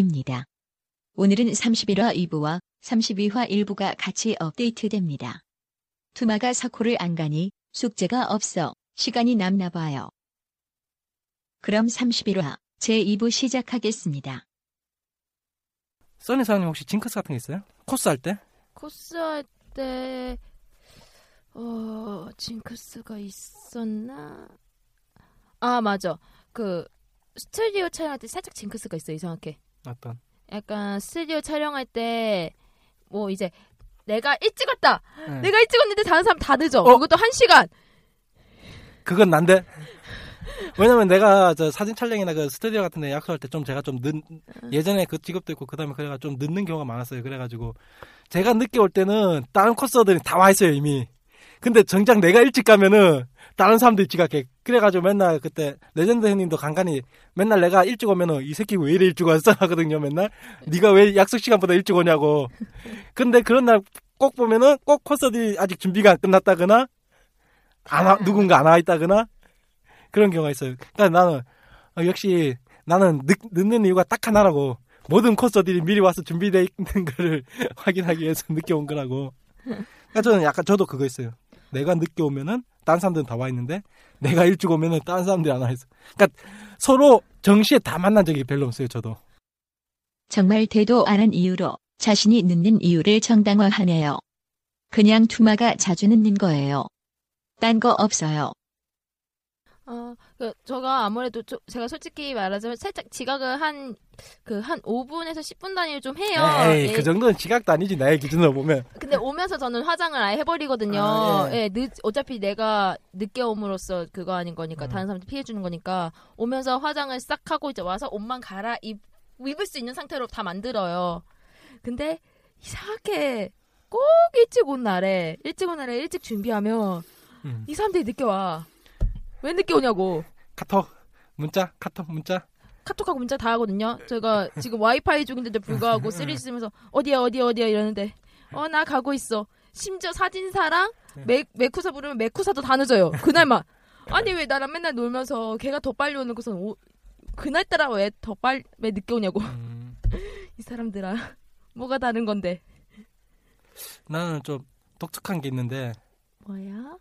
입니다. 오늘은 31화 2부와 32화 1부가 같이 업데이트됩니다. 투마가 사코를 안 가니 숙제가 없어 시간이 남나 봐요. 그럼 31화 제2부 시작하겠습니다. 써니 사장님 혹시 징크스 같은 게 있어요? 코스 할 때? 코스 할 때, 어, 징크스가 있었나? 아, 맞아. 그, 스튜디오 촬영할 때 살짝 징크스가 있어, 이상하게. 어떤? 약간 스튜디오 촬영할 때, 뭐 이제, 내가 일찍 왔다! 네. 내가 일찍 왔는데 다른 사람 다 늦어! 어? 그것도 한 시간! 그건 난데. 왜냐면 내가 저 사진 촬영이나 그 스튜디오 같은 데 약속할 때 좀 제가 좀 늦, 예전에 그 직업도 있고 그 다음에 그래가 좀 늦는 경우가 많았어요. 그래가지고 제가 늦게 올 때는 다른 코스들이 다 와 있어요, 이미. 근데 정작 내가 일찍 가면은 다른 사람들이 지각해. 그래가지고 맨날 그때 레전드 형님도 간간히 맨날 내가 일찍 오면은 이 새끼 왜 이래 일찍 왔어 하거든요, 맨날. 네가 왜 약속 시간보다 일찍 오냐고. 근데 그런 날 꼭 보면은 꼭 코스들이 아직 준비가 안 끝났다거나 안 와, 누군가 안 와 있다거나 그런 경우가 있어요. 그러니까 나는 어, 역시 나는 늦, 늦는 이유가 딱 하나라고. 모든 코스들이 미리 와서 준비되어 있는 거를 확인하기 위해서 늦게 온 거라고. 그러니까 저는 약간 저도 그거 있어요. 내가 늦게 오면은 다른 사람들은 다 와 있는데 내가 일찍 오면은 다른 사람들이 안 와 있어. 그러니까 서로 정시에 다 만난 적이 별로 없어요. 저도. 정말 대도 안 한 이유로 자신이 늦는 이유를 정당화하네요. 그냥 투마가 자주 늦는 거예요. 딴 거 없어요. 어, 그, 저가 아무래도, 저- 제가 솔직히 말하자면 살짝 지각을 한, 그, 한 5분에서 10분 단위를 좀 해요. 에이, 예. 그 정도는 지각도 아니지 나의 기준으로 보면. 근데 오면서 저는 화장을 아예 해버리거든요. 아, 예. 예, 늦, 어차피 내가 늦게 옴으로써 그거 아닌 거니까 음. 다른 사람한테 피해 주는 거니까 오면서 화장을 싹 하고 이제 와서 옷만 갈아 입, 입을 수 있는 상태로 다 만들어요. 근데 이상하게 꼭 일찍 온 날에 일찍 온 날에 일찍 준비하면 음. 이 사람들이 늦게 와. 왜 늦게 오냐고. 카톡 문자 카톡 문자. 카톡하고 문자 다 하거든요. 제가 지금 와이파이 중인데도 불구하고 3G 쓰면서 어디야 어디야 어디야 이러는데 어 나 가고 있어. 심지어 사진사랑 메, 메쿠사 부르면 메쿠사도 다 늦어요. 그날만. 아니 왜 나랑 맨날 놀면서 걔가 더 빨리 오는 것은 오, 그날따라 왜 더 빨리 왜 늦게 오냐고. 음. 이 사람들아 뭐가 다른 건데. 나는 좀 독특한 게 있는데 뭐야?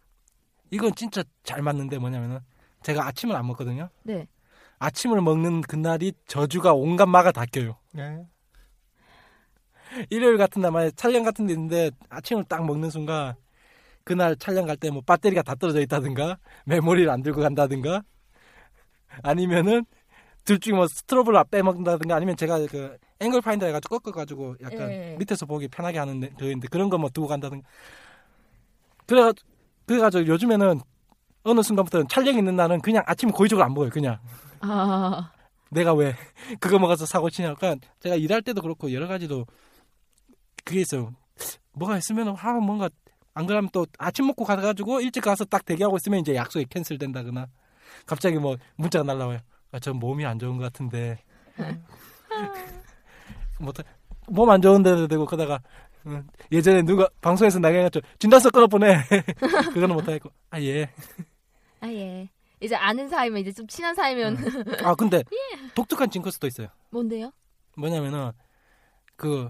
이건 진짜 잘 맞는데 뭐냐면은 제가 아침을 안 먹거든요. 네. 아침을 먹는 그날이 저주가 온갖 마가 다 껴요. 일요일 같은 날 만에 촬영 같은 데 있는데 아침을 딱 먹는 순간 그날 촬영 갈 때 뭐 배터리가 다 떨어져 있다든가 메모리를 안 들고 간다든가 아니면은 둘 중에 뭐 스트로브를 빼먹는다든가 아니면 제가 그 앵글 파인더 해가지고 꺾어가지고 약간 예. 밑에서 보기 편하게 하는 데- 그인데 그런 거 뭐 두고 간다든가 그래가 그래가지고 요즘에는 어느 순간부터는 촬영 있는 날은 그냥 아침 고의적으로 안 먹어요 그냥 아 내가 왜 그거 먹어서 사고 치냐. 그러니까 제가 일할 때도 그렇고 여러 가지도 그게 있어요. 뭐가 있으면 하 뭔가 안 그러면 또 아침 먹고 가가지고 일찍 가서 딱 대기하고 있으면 이제 약속이 캔슬된다거나 갑자기 뭐 문자가 날라와요. 아, 저 몸이 안 좋은 것 같은데. 뭐몸 안 좋은데도 되고 그러다가 음, 예전에 누가 방송에서 나가가지고 진단서 끊어보내. 그거는 못하겠고 아 예. 아 예. 이제 아는 사이면 이제 좀 친한 사이면 아 근데 독특한 징크스도 있어요. 뭔데요? 뭐냐면은 그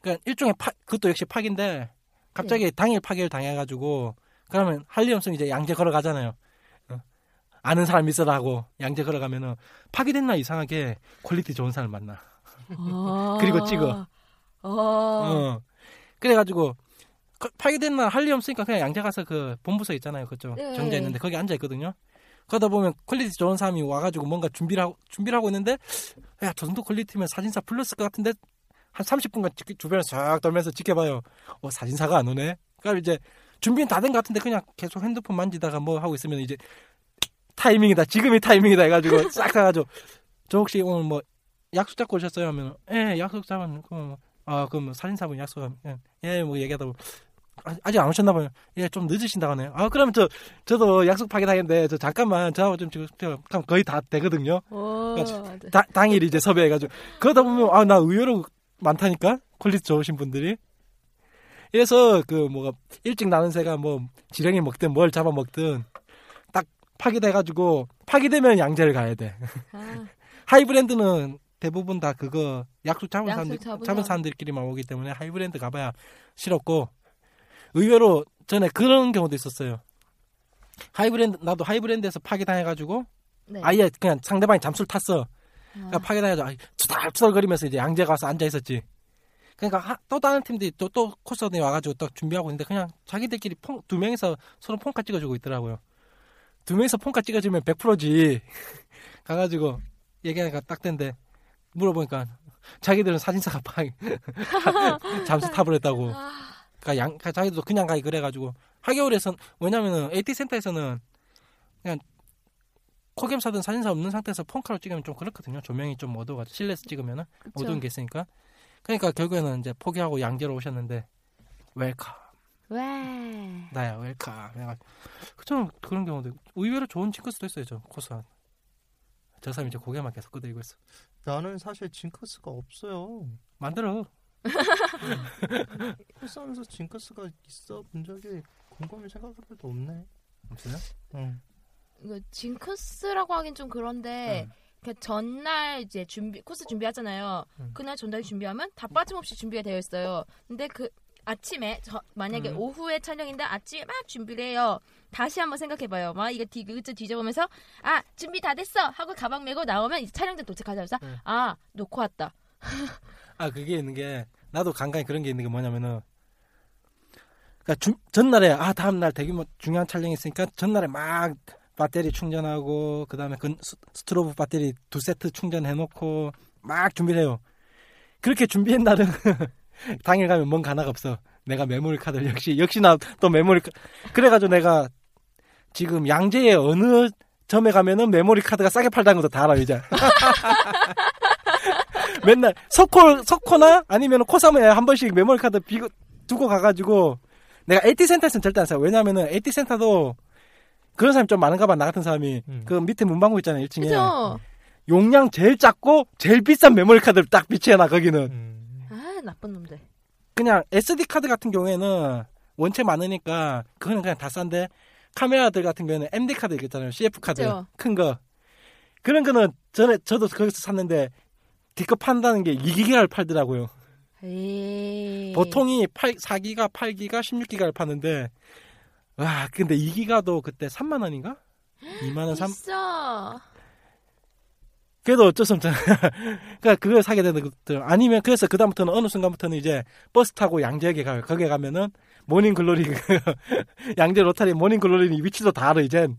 그러니까 일종의 파 그것도 역시 파기인데 갑자기 당일 파기를 당해가지고 그러면 할일 없으면 이제 양재 걸어가잖아요. 어. 아는 사람 있어라고 양재 걸어가면은 파기된 날 이상하게 퀄리티 좋은 사람 만나. 아. 그리고 찍어. 어. 어. 그래가지고 그 파기된 날 할 일 없으니까 그냥 양재 가서 그 본부서 있잖아요. 그쪽 네. 정자 있는데 거기 앉아 있거든요. 그러다 보면 퀄리티 좋은 사람이 와가지고 뭔가 준비를 하고 준비를 하고 있는데 야 저 정도 퀄리티면 사진사 불렀을 것 같은데 한 30분간 주변을 쫙 돌면서 지켜봐요. 어 사진사가 안 오네. 그러니까 이제 준비는 다 된 것 같은데 그냥 계속 핸드폰 만지다가 뭐 하고 있으면 이제 타이밍이다. 지금이 타이밍이다 해가지고 싹 가가지고 저 혹시 오늘 뭐 약속 잡고 오셨어요? 하면 예 약속 잡은 아 그럼 뭐 사진사분 약속하면 예뭐 얘기하다 보면 아, 아직 안 오셨나 봐요. 예, 좀 늦으신다고 하네요. 아, 그러면 저, 저도 약속 파기당했는데, 저 잠깐만, 저하고 좀 지금, 그럼 거의 다 되거든요. 오, 그러니까 다, 당일 이제 섭외해가지고. 그러다 보면, 아, 나 의외로 많다니까? 퀄리티 좋으신 분들이. 그래서, 그, 뭐가, 일찍 나는 새가 뭐, 지렁이 먹든 뭘 잡아먹든, 딱 파기돼가지고, 파기되면 양재를 가야 돼. 아, 하이브랜드는 대부분 다 그거, 약속 잡은 약속 사람들, 잡은 잡은 사람. 사람들끼리만 오기 때문에 하이브랜드 가봐야 싫었고, 의외로 전에 그런 경우도 있었어요. 하이브랜드, 나도 하이브랜드에서 파기당해가지고, 네. 아예 그냥 상대방이 잠수를 탔어. 그러니까 아, 파괴당해서 투덜투덜거리면서 이제 양재가 와서 앉아 있었지. 그러니까 하- 또 다른 팀들이 또 또 코스들이 와가지고 또 준비하고 있는데 그냥 자기들끼리 폰, 두 명이서 서로 폰카 찍어주고 있더라고요. 두 명이서 폰카 찍어주면 100%지. 가가지고 얘기하니까 딱 된데 물어보니까 자기들은 사진사가 파 잠수 타버렸다고. 그러니까 양 그러니까 자기도 그냥 가기 그래가지고 한겨울에선 왜냐면은 AT 센터에서는 그냥 코겜 사든 사진사 없는 상태에서 폰카로 찍으면 좀 그렇거든요. 조명이 좀 어두워가지고 실내에서 찍으면은 그쵸. 어두운 게 있으니까. 그러니까 결국에는 이제 포기하고 양재로 오셨는데 welcome 와. 나야 welcome. 내가 그좀 그런 경우도 있고. 의외로 좋은 징크스도 있어요. 저 코스. 저 사람이 이제 고개만 계속 끄덕이고 있어. 나는 사실 징크스가 없어요. 만들어. 코스하면서 징크스가 있어 본 적이 곰곰이 생각해볼 도 없네. 없어요? 응. 이거 징크스라고 하긴 좀 그런데 응. 그 전날 이제 준비 코스 준비하잖아요. 응. 그날 전날 준비하면 다 빠짐없이 준비가 되어 있어요. 근데 그 아침에 저 만약에 응. 오후에 촬영인데 아침에 막 준비를 해요. 다시 한번 생각해봐요. 막 이거 뒤 그저 뒤져보면서 아 준비 다 됐어 하고 가방 메고 나오면 이제 촬영장 도착하자마자 응. 아 놓고 왔다. 아 그게 있는 게 나도 간간히 그런 게 있는 게 뭐냐면은 그러니까 주- 전날에 아 다음 날 되게 뭐 중요한 촬영이 있으니까 전날에 막 배터리 충전하고 그다음에 그 스- 스트로브 배터리 두 세트 충전해 놓고 막 준비를 해요. 그렇게 준비한 날은 당일 가면 뭔가 하나가 없어. 내가 메모리 카드를 역시 역시나 또 메모리 카- 그래 가지고 내가 지금 양재의 어느 점에 가면은 메모리 카드가 싸게 팔다는 것도 다 알아 이제. 맨날 서코 서코나 아니면 코사모에 한 번씩 메모리 카드 비고 두고 가가지고 내가 AT 센터에서는 절대 안 사요. 왜냐하면은 AT 센터도 그런 사람이 좀 많은가 봐. 나 같은 사람이 음. 그 밑에 문방구 있잖아요. 1층에 그죠? 용량 제일 작고 제일 비싼 메모리 카드를 딱 비치해놔 거기는. 음. 아 나쁜 놈들. 그냥 SD 카드 같은 경우에는 원체 많으니까 그거는 그냥 다 싼데 카메라들 같은 경우에는 MD 카드 있잖아요. CF 카드 그죠. 큰 거. 그런 거는 전에 저도 거기서 샀는데 D급 판다는 게 2기가를 팔더라고요. 에이. 보통이 8, 4기가, 8기가, 16기가를 파는데 와 근데 2기가도 그때 3만 원인가? 2만 원, 3. 비싸. 그래도 어쩔 수 없잖아. 그러니까 그걸 사게 되는 것들. 아니면 그래서 그 다음부터는 어느 순간부터는 이제 버스 타고 양재역에 가요. 거기에 가면은 모닝 글로리 그 양재 로타리 모닝 글로리 위치도 다 알아 이젠.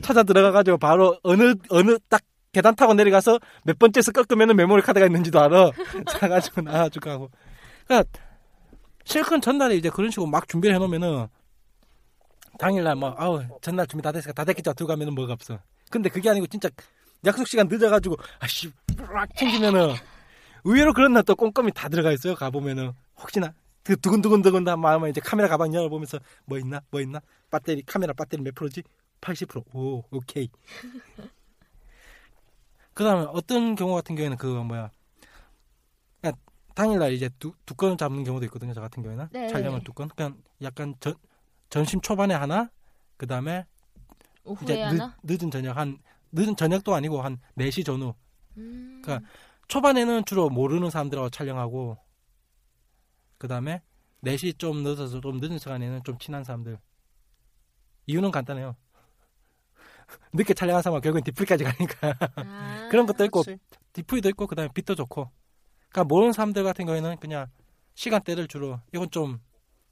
찾아 들어가가지고 바로 어느 어느 딱 계단 타고 내려가서 몇 번째에서 꺾으면은 메모리 카드가 있는지도 알아. 사가지고 나가지고 하고. 그러니까 실컷 전날에 이제 그런 식으로 막 준비를 해놓으면은 당일날 뭐 아우 전날 준비 다 됐으니까 다 됐겠죠 들고 가면은 뭐가 없어. 근데 그게 아니고 진짜 약속 시간 늦어가지고 아씨 막 챙기면은 의외로 그런 날 또 꼼꼼히 다 들어가 있어요. 가 보면은 혹시나 그 두근두근두근한 마음에 이제 카메라 가방 열어보면서 뭐 있나 뭐 있나 배터리 카메라 배터리 몇 프로지? 80%오 오케이. 그 다음에 어떤 경우 같은 경우에는 그 뭐야 그냥 당일날 이제 두, 두 건을 잡는 경우도 있거든요. 저 같은 경우에는 네. 촬영을 두 건. 그냥 약간 전 전심 초반에 하나 그 다음에 오후에 이제 하나. 늦, 늦은 저녁 한 늦은 저녁도 아니고 한 4시 전후 음. 그러니까 초반에는 주로 모르는 사람들하고 촬영하고 그다음에 4시 좀 늦어서 좀 늦은 시간에는 좀 친한 사람들. 이유는 간단해요. 늦게 촬영한 사람은 결국엔 디프리까지 가니까. 아. 그런 것도 있고 그렇지. 디프리도 있고 그 다음에 빛도 좋고. 그러니까 모르는 사람들 같은 경우에는 그냥 시간대를 주로 이건 좀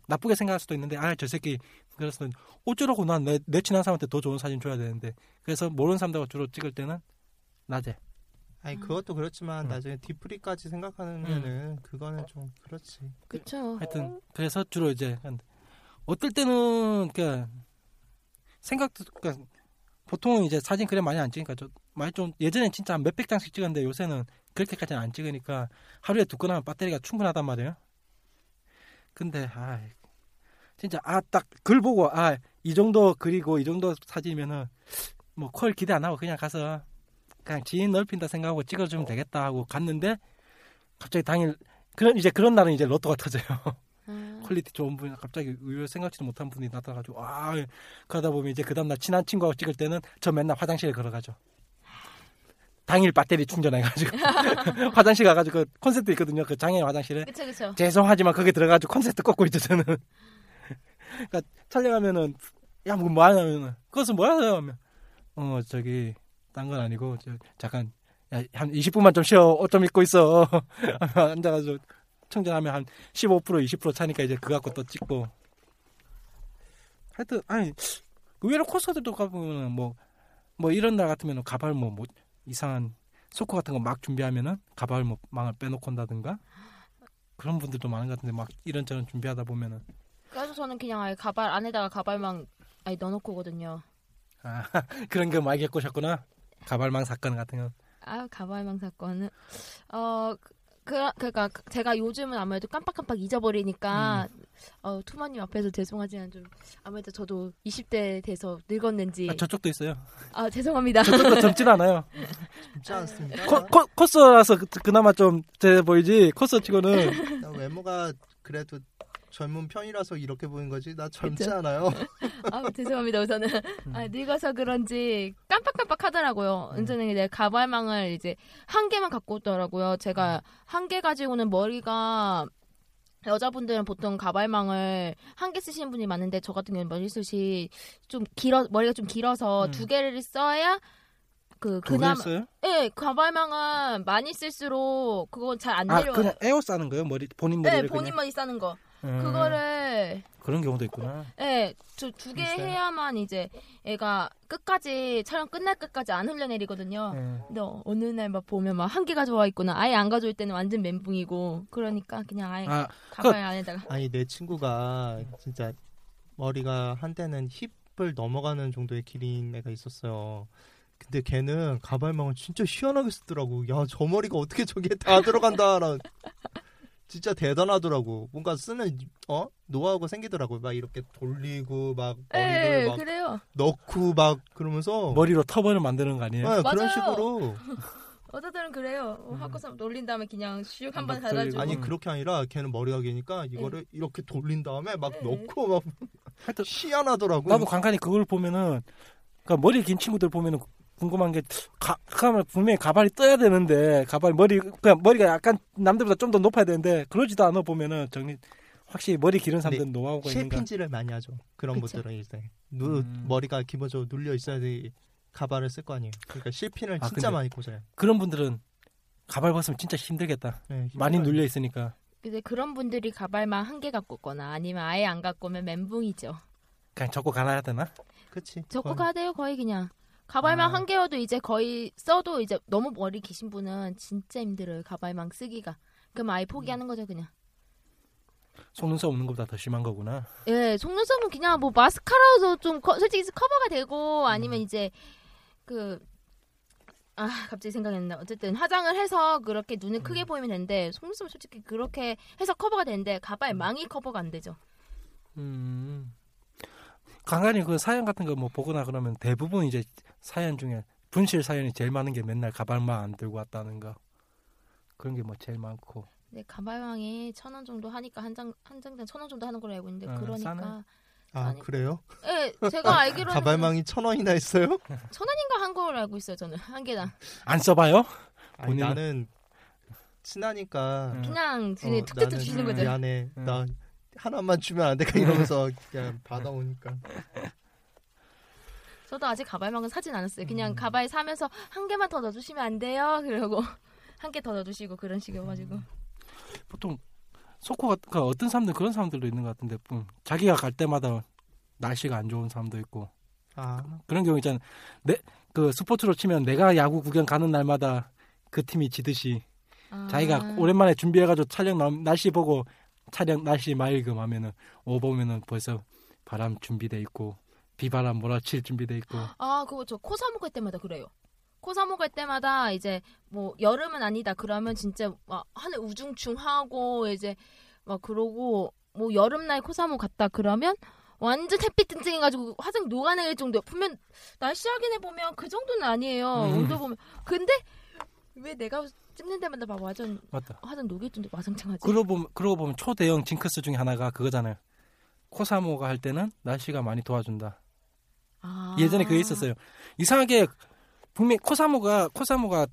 나쁘게 생각할 수도 있는데 아 저 새끼 그래서 어쩌라고 난내내 친한 사람한테 더 좋은 사진 줘야 되는데. 그래서 모르는 사람들과 주로 찍을 때는 낮에 아니 그것도 그렇지만 음. 나중에 디프리까지 생각하면은 그거는 좀 그렇지. 그쵸. 하여튼 그래서 주로 이제 한- 어떨 때는 그러니까 생각도 그러니까 보통은 이제 사진 그래 많이 안 찍으니까 좀 많이 좀 예전엔 진짜 한 몇백 장씩 찍었는데 요새는 그렇게까지는 안 찍으니까 하루에 두 건 하면 배터리가 충분하단 말이에요. 근데 아 진짜 아 딱 글 보고 아 이 정도 그리고 이 정도 사진이면은 뭐 퀄 기대 안 하고 그냥 가서 그냥 지인 넓힌다 생각하고 찍어주면 되겠다 하고 갔는데 갑자기 당일 그런 이제 그런 날은 이제 로또가 터져요. 아, quality 좋은 분이 갑자기 의외 생각지도 못한 분이 나타나가지고 아 그러다 보면 이제 그 다음날 친한 친구하고 찍을 때는 저 맨날 화장실에 걸어가죠. 당일 배터리 충전해가지고 화장실 가가지고 그 콘센트 있거든요. 그 장애 화장실에 그쵸 그쵸. 죄송하지만 거기 들어가지고 콘센트 꽂고 있죠 저는. 그러니까 촬영하면은 야뭐 뭐 하냐면은 그것은 뭐 하세요 하면 어 저기 딴 건 아니고 저 잠깐 야, 한 20분만 좀 쉬어. 옷좀 입고 있어. 앉아가지고 충전하면 한 15% 20% 차니까 이제 그거 갖고 또 찍고. 하여튼 아니 의외로 코스들도 가보면은 뭐뭐 이런 날 같으면 가발 뭐, 뭐 이상한 소코 같은 거 막 준비하면은 가발 뭐 망을 빼놓고 온다든가? 그런 분들도 많은 것 같은데 막 이런저런 준비하다 보면은. 그래서 저는 그냥 아예 가발 안에다가 가발만 아예 넣어놓고 오거든요. 아 그런 거 많이 겪으셨구나 가발망 사건 같은 거? 아 가발망 사건은. 어 그, 그러니까 제가 요즘은 아무래도 깜빡깜빡 잊어버리니까 어 투마님 앞에서 죄송하지만 좀 아무래도 저도 20대 돼서 늙었는지. 아, 저쪽도 있어요. 아 죄송합니다. 저쪽도 젊진 않아요. 쉽지 않습니다. 코, 코, 코스라서 그, 그나마 좀 제 보이지? 코스 치고는. 나 외모가 그래도 젊은 편이라서 이렇게 보이는 거지. 나 젊지 그쵸? 않아요. 아 죄송합니다 우선은 아, 늙어서 그런지 깜빡깜빡 하더라고요. 은전에 내 가발망을 이제 한 개만 갖고 오더라고요. 제가 한 개 가지고는 머리가 여자분들은 보통 가발망을 한 개 쓰시는 분이 많은데 저 같은 경우는 머리숱이 좀 길어 머리가 좀 길어서 음. 두 개를 써야 그 그나마? 예 가발망은 많이 쓸수록 그건 잘안아 내려와요. 그냥 에어 싸는 거예요 머리 본인 네 머리를 본인 머리 싸는 거 음, 그거를 그런 경우도 있구나 네, 저 두 개? 해야만 이제 애가 끝까지 촬영 끝날 끝까지 안 흘려내리거든요. 예. 근데 어- 어느 날 막 보면 막 한 개 가져와 있구나. 아예 안 가져올 때는 완전 멘붕이고 그러니까 그냥 아예 아 가발 안에다가 아니 내 친구가 진짜 머리가 한때는 힙을 넘어가는 정도의 길이인 애가 있었어요. 근데 걔는 가발망을 진짜 희한하게 쓰더라고. 야 저 머리가 어떻게 저기에 다 들어간다 라는. 진짜 대단하더라고. 뭔가 쓰는 어 노하우가 생기더라고. 막 이렇게 돌리고 막 머리를 예, 막 그래요. 넣고 막 그러면서 머리로 터번을 만드는 거 아니에요? 네, 그런 맞아요. 식으로 여자들은 그래요. 어, 학교에서 놀린 다음에 그냥 슉 한번막 달아주고. 돌리고. 아니 그렇게 아니라 걔는 머리가 기니까 이거를 이렇게 돌린 다음에 막 네. 넣고 막 하여튼 희한하더라고. 나도 간간히 그걸 보면은 그러니까 머리 긴 친구들 보면은 궁금한 게 가, 가면 분명히 가발이 떠야 되는데 가발 머리 그냥 머리가 약간 남들보다 좀 더 높아야 되는데 그러지도 않아 보면은 정리 확실히 머리 기른 사람들은 노하우가 있는가 실핀질을 많이 하죠. 그런 그쵸. 분들은 이제 누 음. 머리가 기본적으로 눌려 있어야지 가발을 쓸 거 아니에요. 그러니까 실핀을 아, 진짜 많이 꽂아요. 그런 분들은 가발 벗으면 진짜 힘들겠다 네, 많이. 눌려 있으니까 근데 그런 분들이 가발만 한 개 갖고 오거나 아니면 아예 안 갖고 오면 멘붕이죠. 그냥 접고 가놔야 되나? 그치. 적고 거의. 가대요 거의 그냥. 가발망 아. 한 개여도 이제 거의 써도 이제 너무 머리 기신 분은 진짜 힘들어요 가발망 쓰기가. 그럼 아예 포기하는 거죠 그냥. 속눈썹 없는 것보다 더 심한 거구나 예, 속눈썹은 그냥 뭐 마스카라도 좀 커- 솔직히 커버가 되고 아니면 이제 그 아, 갑자기 생각이 안 나. 어쨌든 화장을 해서 그렇게 눈을 크게 보이면 되는데 속눈썹은 솔직히 그렇게 해서 커버가 되는데 가발 망이 커버가 안 되죠. 음. 간간히 그 사연 같은 거 뭐 보거나 그러면 대부분 이제 사연 중에 분실 사연이 제일 많은 게 맨날 가발만 안 들고 왔다는 거 그런 게 뭐 제일 많고 근데 가발망이 천 원 정도 하니까 한 장 한 장당 천 원 정도 하는 걸로 알고 있는데 어, 그러니까 싸네. 아 아니, 그래요? 예, 제가 알기로는 가발망이 천 원이나 했어요? 천 원인가 한 걸로 알고 있어요 저는 한 개당 안 써봐요? 아니 본인은- 나는 친하니까 음. 그냥 어, 그냥 툭툭툭 나는 주시는 거죠. 미안해. 음. 나 하나만 주면 안 될까 이러면서 그냥 받아오니까. 저도 아직 가발망은 사진 않았어요. 그냥 음. 가발 사면서 한 개만 더 넣어주시면 안 돼요? 그러고 한 개 더 넣어주시고 그런 음. 식이어가지고 보통 소코가 그 어떤 사람들 그런 사람들도 있는 것 같은데 음, 자기가 갈 때마다 날씨가 안 좋은 사람도 있고 아, 그런 경우 있잖아. 내그 스포츠로 치면 내가 야구 구경 가는 날마다 그 팀이 지듯이 아. 자기가 오랜만에 준비해가지고 촬영 나- 날씨 보고 촬영 날씨 맑음 하면은 오 보면은 벌써 바람 준비돼 있고 비바람 몰아칠 준비돼 있고 아, 그거 저 코사모 갈 때마다 그래요. 코사모 갈 때마다 이제 뭐 여름은 아니다 그러면 진짜 막 하늘 우중충하고 이제 막 그러고 뭐 여름날 코사모 갔다 그러면 완전 햇빛 쨍쨍해가지고 화장 녹아낼 정도. 보면 날씨 확인해 보면 그 정도는 아니에요. 음. 온도 보면 근데 왜 내가 찍는 데마다 막 완전 맞다. 화장 녹일 정도 와장창하지? 그러고 보면 그러고 보면 초대형 징크스 중에 하나가 그거잖아요. 코사모가 할 때는 날씨가 많이 도와준다. 아. 예전에 그게 있었어요. 이상하게 분명 히 코사모가 코사모가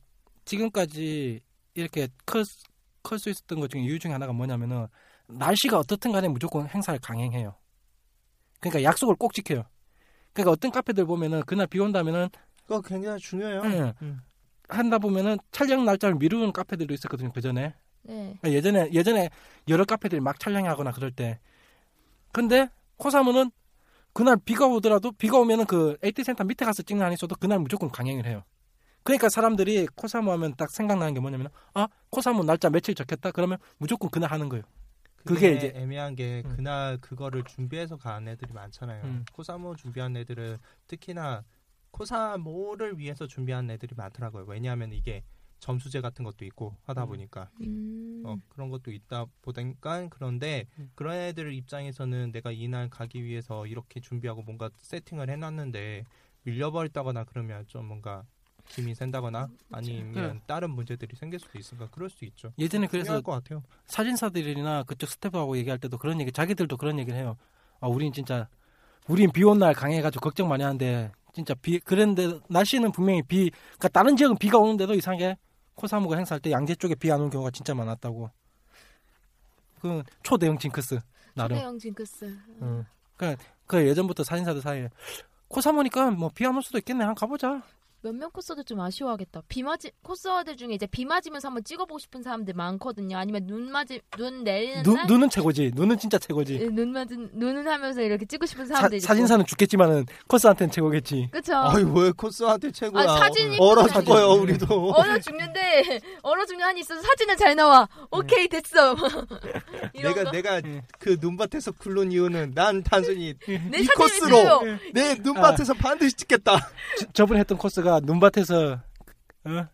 지금까지 이렇게 클수 있었던 것 중에 이유 중에 하나가 뭐냐면은 날씨가 어떻든 간에 무조건 행사를 강행해요. 그러니까 약속을 꼭 지켜요. 그러니까 어떤 카페들 보면은 그날 비 온다면은 그거 굉장히 중요해요. 응. 음. 한다 보면은 촬영 날짜를 미루는 카페들도 있었거든요. 그 전에 네. 예전에 예전에 여러 카페들이 막 촬영하거나 그럴 때 근데 코사모는 그날 비가 오더라도 비가 오면은 그 AT 센터 밑에 가서 찍는 한이 있어도 그날 무조건 강행을 해요. 그러니까 사람들이 코사모 하면 딱 생각나는 게 뭐냐면 아 코사모 날짜 며칠 적혔다 그러면 무조건 그날 하는 거예요. 그게 이제- 애매한 게 음. 그날 그거를 준비해서 간 애들이 많잖아요. 음. 코사모 준비한 애들은 특히나 코사모를 위해서 준비한 애들이 많더라고요. 왜냐하면 이게 점수제 같은 것도 있고 하다 음. 보니까 음. 어, 그런 것도 있다 보니까 그런데 음. 그런 애들 입장에서는 내가 이날 가기 위해서 이렇게 준비하고 뭔가 세팅을 해놨는데 밀려버렸다거나 그러면 좀 뭔가 힘이 센다거나 아니면 다른 문제들이 생길 수도 있으니까 그럴 수 있죠. 예전에 그래서 것 같아요. 사진사들이나 그쪽 스태프하고 얘기할 때도 그런 얘기, 자기들도 그런 얘기를 해요. 아, 우린 진짜, 우린 비 온 날 강해가지고 걱정 많이 하는데, 진짜 비, 그랬는데, 날씨는 분명히 비, 그니까 다른 지역은 비가 오는데도 이상하게 코사무가 행사할 때 양재 쪽에 비안 오는 경우가 진짜 많았다고. 그 초대형 징크스, 나름. 초대형 징크스. 응. 그, 그 예전부터 사진사들 사이에, 코사무니까 뭐 비 안 올 수도 있겠네. 한번 가보자. 몇몇 코스들 좀 아쉬워하겠다. 비 맞이 코스들 중에 이제 비 맞으면서 한번 찍어보고 싶은 사람들 많거든요. 아니면 눈 맞이 눈 내리는 눈, 날 눈은 최고지. 눈은 진짜 최고지. 예, 눈 맞은 눈은 하면서 이렇게 찍고 싶은 사, 사람들 있고. 사진사는 죽겠지만은 코스한테는 최고겠지. 그쵸. 아이 왜 코스한테 최고야? 아, 사진이 얼어. 죽어요 우리도. 얼어 죽는데 얼어 죽는 한이 있어서 사진은 잘 나와. 오케이 됐어. 내가 거. 내가 음. 그 눈밭에서 굴른 이유는 난 단순히 내이 코스로. 내 눈밭에서 반드시 찍겠다. 저번에 했던 코스가 눈밭에서 어?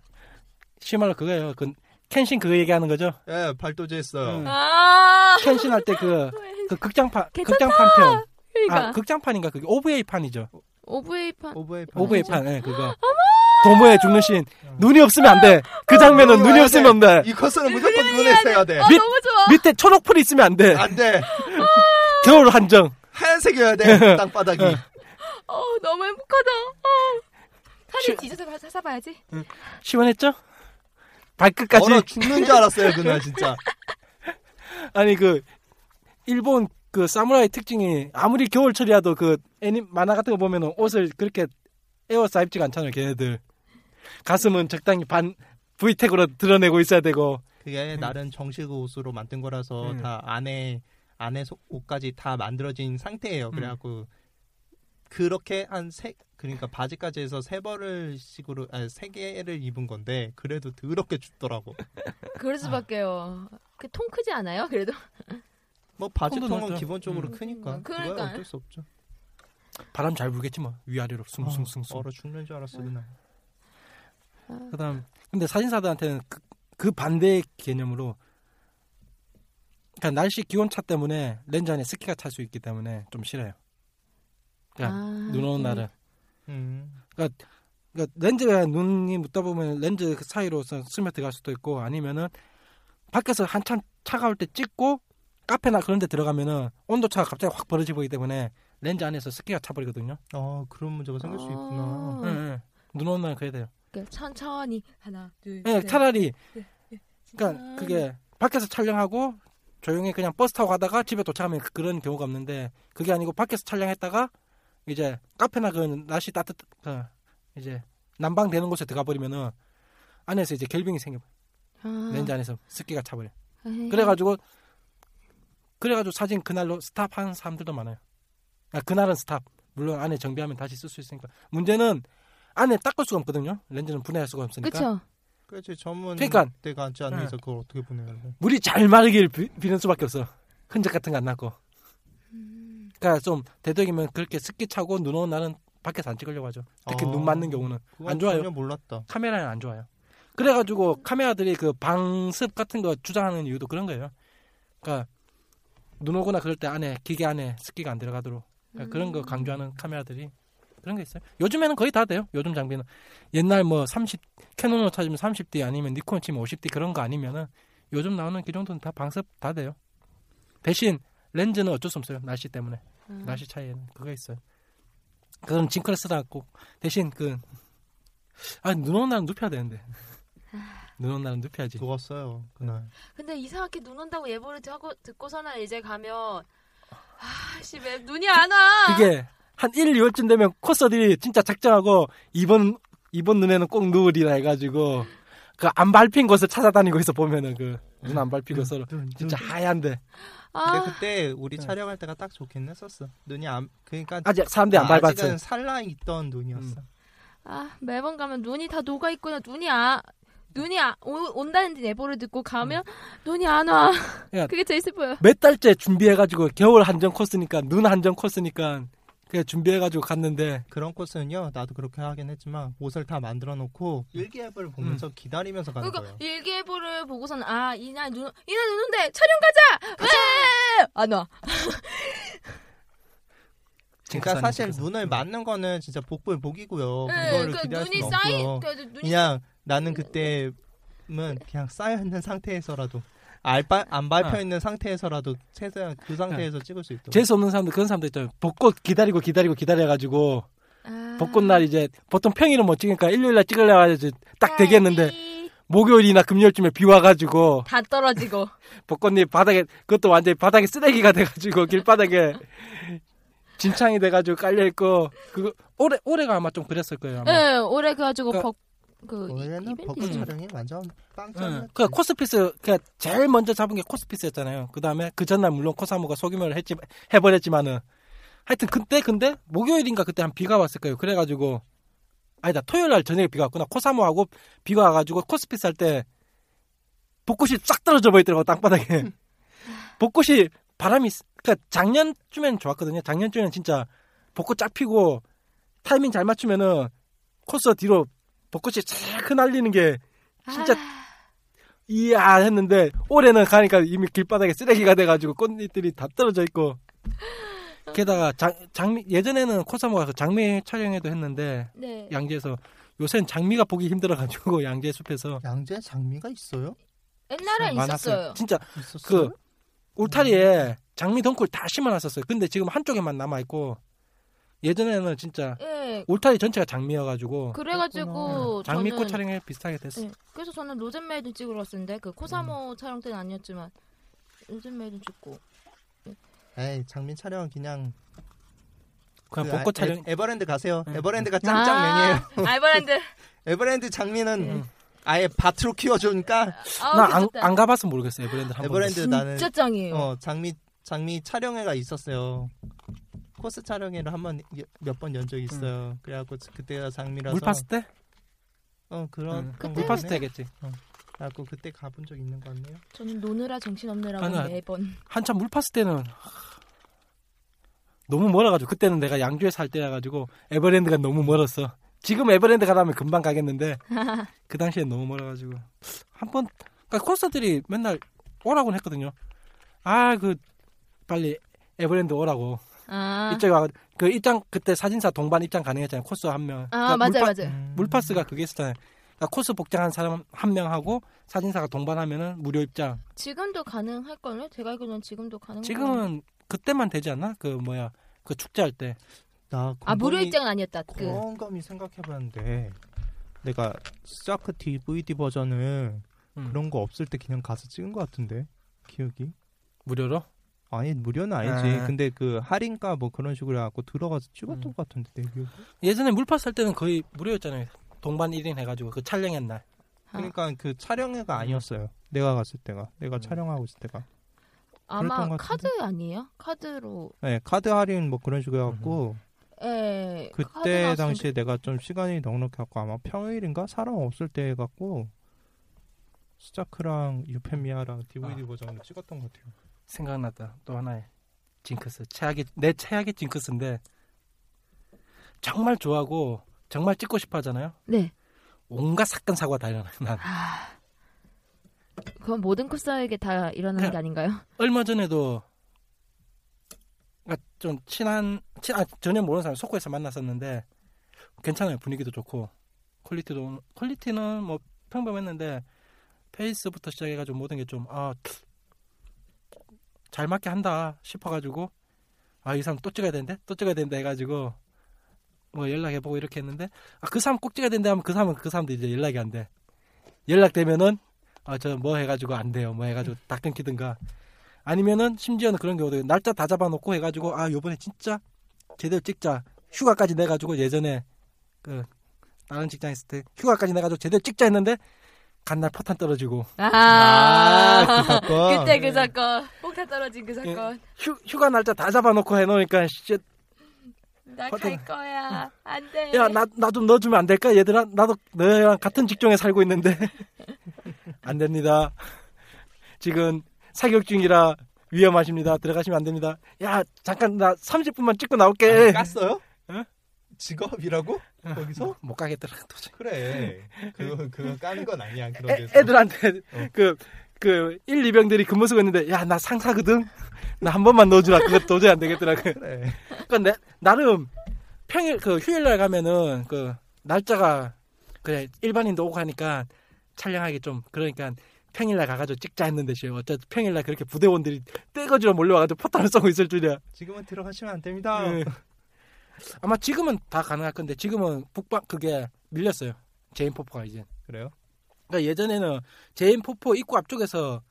시말로 그거예요. 그 켄신 그거 얘기하는 거죠. 예, 발도제 했어요. 응. 아 켄신 할 때그 그 극장판 괜찮다. 극장판 편. 그러니까 아 극장판인가 그게 OVA 판이죠. 오브웨이판 오버의 OVA 판. 예, 그거. 도모에 죽는 신 눈이 없으면 안 돼. 그 장면은 눈이 눈이 없으면 안 돼. 이 코스는 무조건 눈에서 해야 돼. 아 밑- 너무 좋아. 밑에 초록풀이 있으면 안 돼. 안 돼. 겨울 한정. 하얀색이어야 돼. 땅바닥이. 어 너무 행복하다. 어. 시- 뒤져서 찾아봐야지. 시원했죠? 발끝까지. 얼어 죽는 줄 알았어요 그날 진짜. 아니 그 일본 그 사무라이 특징이 아무리 겨울철이라도 그 애니 만화 같은 거 보면은 옷을 그렇게 에어싸 입지가 않잖아요 걔네들 가슴은 적당히 반 V택으로 드러내고 있어야 되고 그게 음. 나름 정식 옷으로 만든 거라서 음. 다 안에 안에 속- 옷까지 다 만들어진 상태예요. 그래갖고 그렇게 한 세 그러니까 바지까지 해서 세 벌을 식으로 아니 세 개를 입은 건데 그래도 더럽게 춥더라고. 그럴 수밖에요. 그통 크지 않아요? 그래도 뭐 바지 통은. 기본적으로 음. 크니까 그거야 그러니까요. 어쩔 수 없죠. 바람 잘 불겠지 뭐 위아래로 아, 숭숭숭숭 얼어 죽는 줄 알았어 그날. 그다음 근데 사진사들한테는 그, 그 반대의 개념으로 그러니까 날씨 기온차 때문에 렌즈 안에 습기가 찰 수 있기 때문에 좀 싫어요. 그러니까 아, 눈 오는 네. 날은 음. 그러니까 렌즈가 눈이 묻다 보면 렌즈 그 사이로서 스며 들어갈 수도 있고 아니면은 밖에서 한참 차가울 때 찍고 카페나 그런 데 들어가면은 온도차가 갑자기 확 벌어지고 보이기 때문에 렌즈 안에서 습기가 차버리거든요. 아 그런 문제가 생길 수 있구나. 아. 응, 응. 눈 오는 날은 그래야 돼요. 그러니까 천천히 하나 둘 예, 셋. 차라리 네, 그러니까 아. 그게 밖에서 촬영하고 조용히 그냥 버스 타고 가다가 집에 도착하면 그- 그런 경우가 없는데 그게 아니고 밖에서 촬영했다가 이제 카페나 그 날씨 따뜻 그 이제 난방 되는 곳에 들어가 버리면은 안에서 이제 결빙이 생겨 아. 렌즈 안에서 습기가 차버려. 에이. 그래가지고 그래가지고 사진 그날로 스탑한 사람들도 많아요. 아, 그날은 스탑. 물론 안에 정비하면 다시 쓸 수 있으니까. 문제는 안에 닦을 수가 없거든요. 렌즈는 분해할 수가 없으니까. 그쵸? 그렇지 전문 그러니까- 때가 앉지 않는 이상 그걸 어떻게 보내는데? 물이 잘 마르길 비, 비는 수밖에 없어. 흔적 같은 거 안 나고. 그러니까 좀 대덕이면 그렇게 습기 차고 눈 오는 날은 밖에서 안 찍으려고 하죠. 특히 아, 눈 맞는 경우는 안 좋아요. 전혀 몰랐다. 카메라는 안 좋아요. 그래가지고 카메라들이 그 방습 같은 거 주장하는 이유도 그런 거예요. 그러니까 눈 오거나 그럴 때 안에 기계 안에 습기가 안 들어가도록 그러니까 그런 거 강조하는 카메라들이 그런 게 있어요. 요즘에는 거의 다 돼요. 요즘 장비는 옛날 뭐 30, 캐논으로 찾으면 30D 아니면 니콘 치면 50D 그런 거 아니면은 요즘 나오는 그 정도는 다 방습 다 돼요. 대신 렌즈는 어쩔 수 없어요. 날씨 때문에. 음. 날씨 차이에는 그거 있어요. 그건 징크레스다 꼭 대신 그 아, 눈 오는 날은 눕혀야 되는데. 눈 오는 날은 눕혀야지. 누웠어요 그날. 근데 이상하게 눈 온다고 예보를 하고 듣고서는 이제 가면 아씨 왜 눈이 안 와? 그게 한 1, 2월쯤 되면 코스들이 진짜 작정하고 이번 이번 눈에는 꼭 누우리라 해가지고 그 안 밟힌 곳을 찾아다니고 있어 보면은 그 눈 안 밟히고 서로 눈, 진짜 눈. 하얀데 아, 근데 그때 우리 네. 촬영할 때가 딱 좋긴 했었어. 눈이 안 그러니까 아직 사람들이 안 밟았어. 아직은 살라 있던 눈이었어. 아 매번 가면 눈이 다 녹아 있구나 눈이 아 눈이 아, 오, 온다는 예보를 듣고 가면 눈이 안 와. 야. 그게 제일 슬퍼요. 몇 달째 준비해가지고 겨울 한정 코스니까 눈 한정 코스니까 그냥 준비해가지고 갔는데 그런 코스는요. 나도 그렇게 하긴 했지만 옷을 다 만들어 놓고 일기예보를 보면서 기다리면서 가는 그러니까 거예요. 일기예보를 보고서는 아 이날 눈 이날 눈 온대 촬영 가자. 왜? 안 와. 그러니까 사실 눈을 아니면 맞는 거는 진짜 복불 복이고요. 네, 그거를 그 기대할 눈이 없고요. 그 눈이 그냥 나는 그때는 그냥 쌓여 있는 상태에서라도 알바, 안 밟혀 어. 있는 상태에서라도 최대한 그 상태에서 찍을 수 있도록. 재수 없는 사람들 그런 사람들 있잖아요. 벚꽃 기다리고 기다리고 기다려가지고 아. 벚꽃 날 이제 보통 평일은 못 찍으니까 일요일 날 찍으려고 딱 되겠는데 목요일이나 금요일쯤에 비 와가지고 다 떨어지고 벚꽃잎 바닥에 그것도 완전히 바닥에 쓰레기가 돼가지고 길바닥에 진창이 돼가지고 깔려 있고 그거 올해 올해가 아마 좀 그랬을 거예요. 아마. 예 올해 그래가지고 그러니까- 벅 그 올해는 벚꽃 음. 촬영이 완전 응. 빵점이었지. 그 코스피스 그 제일 먼저 잡은 게 코스피스였잖아요. 그 다음에 그 전날 물론 코사모가 소규모를 했지 해버렸지만은 하여튼 그때 근데 목요일인가 그때 한 비가 왔을 거예요. 그래가지고 아니다 토요일 날 저녁에 비가 왔구나. 코사모하고 비가 와가지고 코스피스 할 때 벚꽃이 싹 떨어져 버리더라고 땅바닥에. 벚꽃이 바람이 그러니까 작년쯤엔 좋았거든요. 작년쯤에는 진짜 벚꽃 쫙 피고 타이밍 잘 맞추면은 코스 뒤로 벚꽃이 쫙 흩날리는 게 진짜 이야 했는데 올해는 가니까 이미 길바닥에 쓰레기가 돼가지고 꽃잎들이 다 떨어져 있고 게다가 장, 장미 예전에는 코사모가 그 장미 촬영회도 했는데 네. 양재에서 요새는 장미가 보기 힘들어가지고 양재 숲에서 양재 장미가 있어요? 옛날에 많았어요. 있었어요. 진짜 있었어요? 그 울타리에 장미 덩굴 다 심어놨었어요. 근데 지금 한쪽에만 남아 있고 예전에는 진짜 예. 울타리 전체가 장미여가지고 그래가지고 장미꽃 저는 촬영회 비슷하게 됐어. 예. 그래서 저는 로젠메이든 찍으러 왔었는데 그 코사모 촬영 때는 아니었지만 로젠메이든 찍고 에이 장미 촬영은 그냥 그냥 그 벚꽃 아- 촬영 에, 에버랜드 가세요. 응. 에버랜드가 짱짱맹이에요. 아, 알바랜드. 에버랜드 장미는 응. 아예 밭으로 키워주니까 아, 나안 괜찮다. 안 가봐서 모르겠어요. 에버랜드 한 번. 에버랜드 나는 진짜 짱이에요. 어 장미 장미 촬영회가 있었어요. 코스 촬영회를 한번 몇 번 연 적이 있어요. 그래갖고 그때가 장미라서 물 팠을 때? 어 그런 응. 그런 물 거네. 팠을 때겠지. 그래갖고 그때 가본 적 있는 것 같네요. 저는 노느라 정신 없느라고 아니야. 매번. 한참 물 팠을 때는 너무 멀어가지고 그때는 내가 양주에 살 때라 가지고 에버랜드가 너무 멀었어. 지금 에버랜드 가라면 금방 가겠는데 그 당시엔 너무 멀어가지고 한 번 그러니까 콘서트들이 맨날 오라고는 했거든요. 아 그 빨리 에버랜드 오라고 아, 이쪽에 와 그 입장 그때 사진사 동반 입장 가능했잖아요. 코스 한 명. 아 맞아요, 물파- 맞아요. 음. 물파스가 그게 있었잖아요. 그러니까 코스 복장한 사람 한 명 하고 사진사가 동반하면은 무료 입장. 지금도 가능할 걸요? 제가 알기로는 지금도 가능한 지금은 그때만 되지 않나? 그 뭐야 그 축제할 때. 나 아 무료 입장은 아니었다. 그 곰곰이 생각해봤는데 내가 스타크 DVD 버전은 음. 그런 거 없을 때 그냥 가서 찍은 것 같은데 기억이 무료로? 아니 무료는 아니지 아. 근데 그 할인가 뭐 그런 식으로 해갖고 들어가서 찍었던 음. 것 같은데 내 기억이 예전에 물파스 할 때는 거의 무료였잖아요. 동반 1인 해가지고 그 촬영한 날. 아. 그러니까 그 촬영회가 아니었어요 내가 갔을 때가 내가 음. 촬영하고 있을 때가 아마 카드? 아니에요? 카드로. 네, 카드 할인 뭐 그런 식으로 해갖고 예. 카드 그때 당시에 내가 좀 시간이 넉넉해갖고 아마 평일인가 사람 없을 때 해갖고 스자크랑 유페미아랑 DVD 아. 버전을 찍었던 것 같아요. 생각났다. 또 하나의 징크스. 최악의 내 최악의 징크스인데 정말 좋아하고 정말 찍고 싶어 하잖아요. 네. 온갖 사건 사고가 다 일어나요. 난 아. 그건 모든 코스에게 다 일어나는 게 아닌가요? 얼마 전에도 그러니까 좀 친한 친, 아, 전혀 모르는 사람 서코에서 만났었는데 괜찮아요. 분위기도 좋고 quality도 quality는 뭐 평범했는데 face부터 시작해가지고 모든 게 좀 아 잘 맞게 한다 싶어가지고 아 이 사람 또 찍어야 되는데 또 찍어야 된다 해가지고 뭐 연락해보고 이렇게 했는데 아 그 사람 꼭 찍어야 된다 하면 그 사람은 그 사람도 이제 연락이 안 돼. 연락되면은 아 저 뭐 해가지고 안 돼요. 뭐 해가지고 다 끊기든가 아니면은 심지어는 그런 경우도 날짜 다 잡아놓고 해가지고 아 요번에 진짜 제대로 찍자 휴가까지 내가지고 예전에 그 다른 직장 있을 때 휴가까지 내가지고 제대로 찍자 했는데 간날 포탄 떨어지고 아, 그 사건. 그때 그 사건. 폭탄 떨어진 그 사건. 휴, 휴가 날짜 다 잡아놓고 해놓으니까 씨, 나 포탄- 갈 거야. 안 돼. 야, 나, 나 좀 넣어주면 안 될까? 얘들아, 나도 너랑 같은 직종에 살고 있는데. 안 됩니다. 지금 사격 중이라 위험하십니다. 들어가시면 안 됩니다. 야, 잠깐, 나 30분만 찍고 나올게. 아, 깠어요? 어? 직업이라고? 거기서? 못 가겠더라, 도저히. 그래. 그거 그거 까는 건 아니야. 그런 애. 애들한테, 어. 그, 그, 1, 2병들이 근무 쓰고 있는데, 야, 나 상사거든? 나 한 번만 넣어주라. 그거 도저히 안 되겠더라고. 그래. 그 내, 나름 평일 그 휴일날 가면은 그 날짜가 그래 일반인도 오고 하니까 촬영하기 좀 그러니까 평일날 가가지고 찍자 했는데 씨 어째 평일날 그렇게 부대원들이 떼거지로 몰려와가지고 포탄을 쏘고 있을 줄이야. 지금은 들어가시면 안 됩니다. 예. 아마 지금은 다 가능할 건데 지금은 북방 그게 밀렸어요. 재인 폭포가 이제. 그래요? 그러니까 예전에는 재인 폭포 입구 앞쪽에서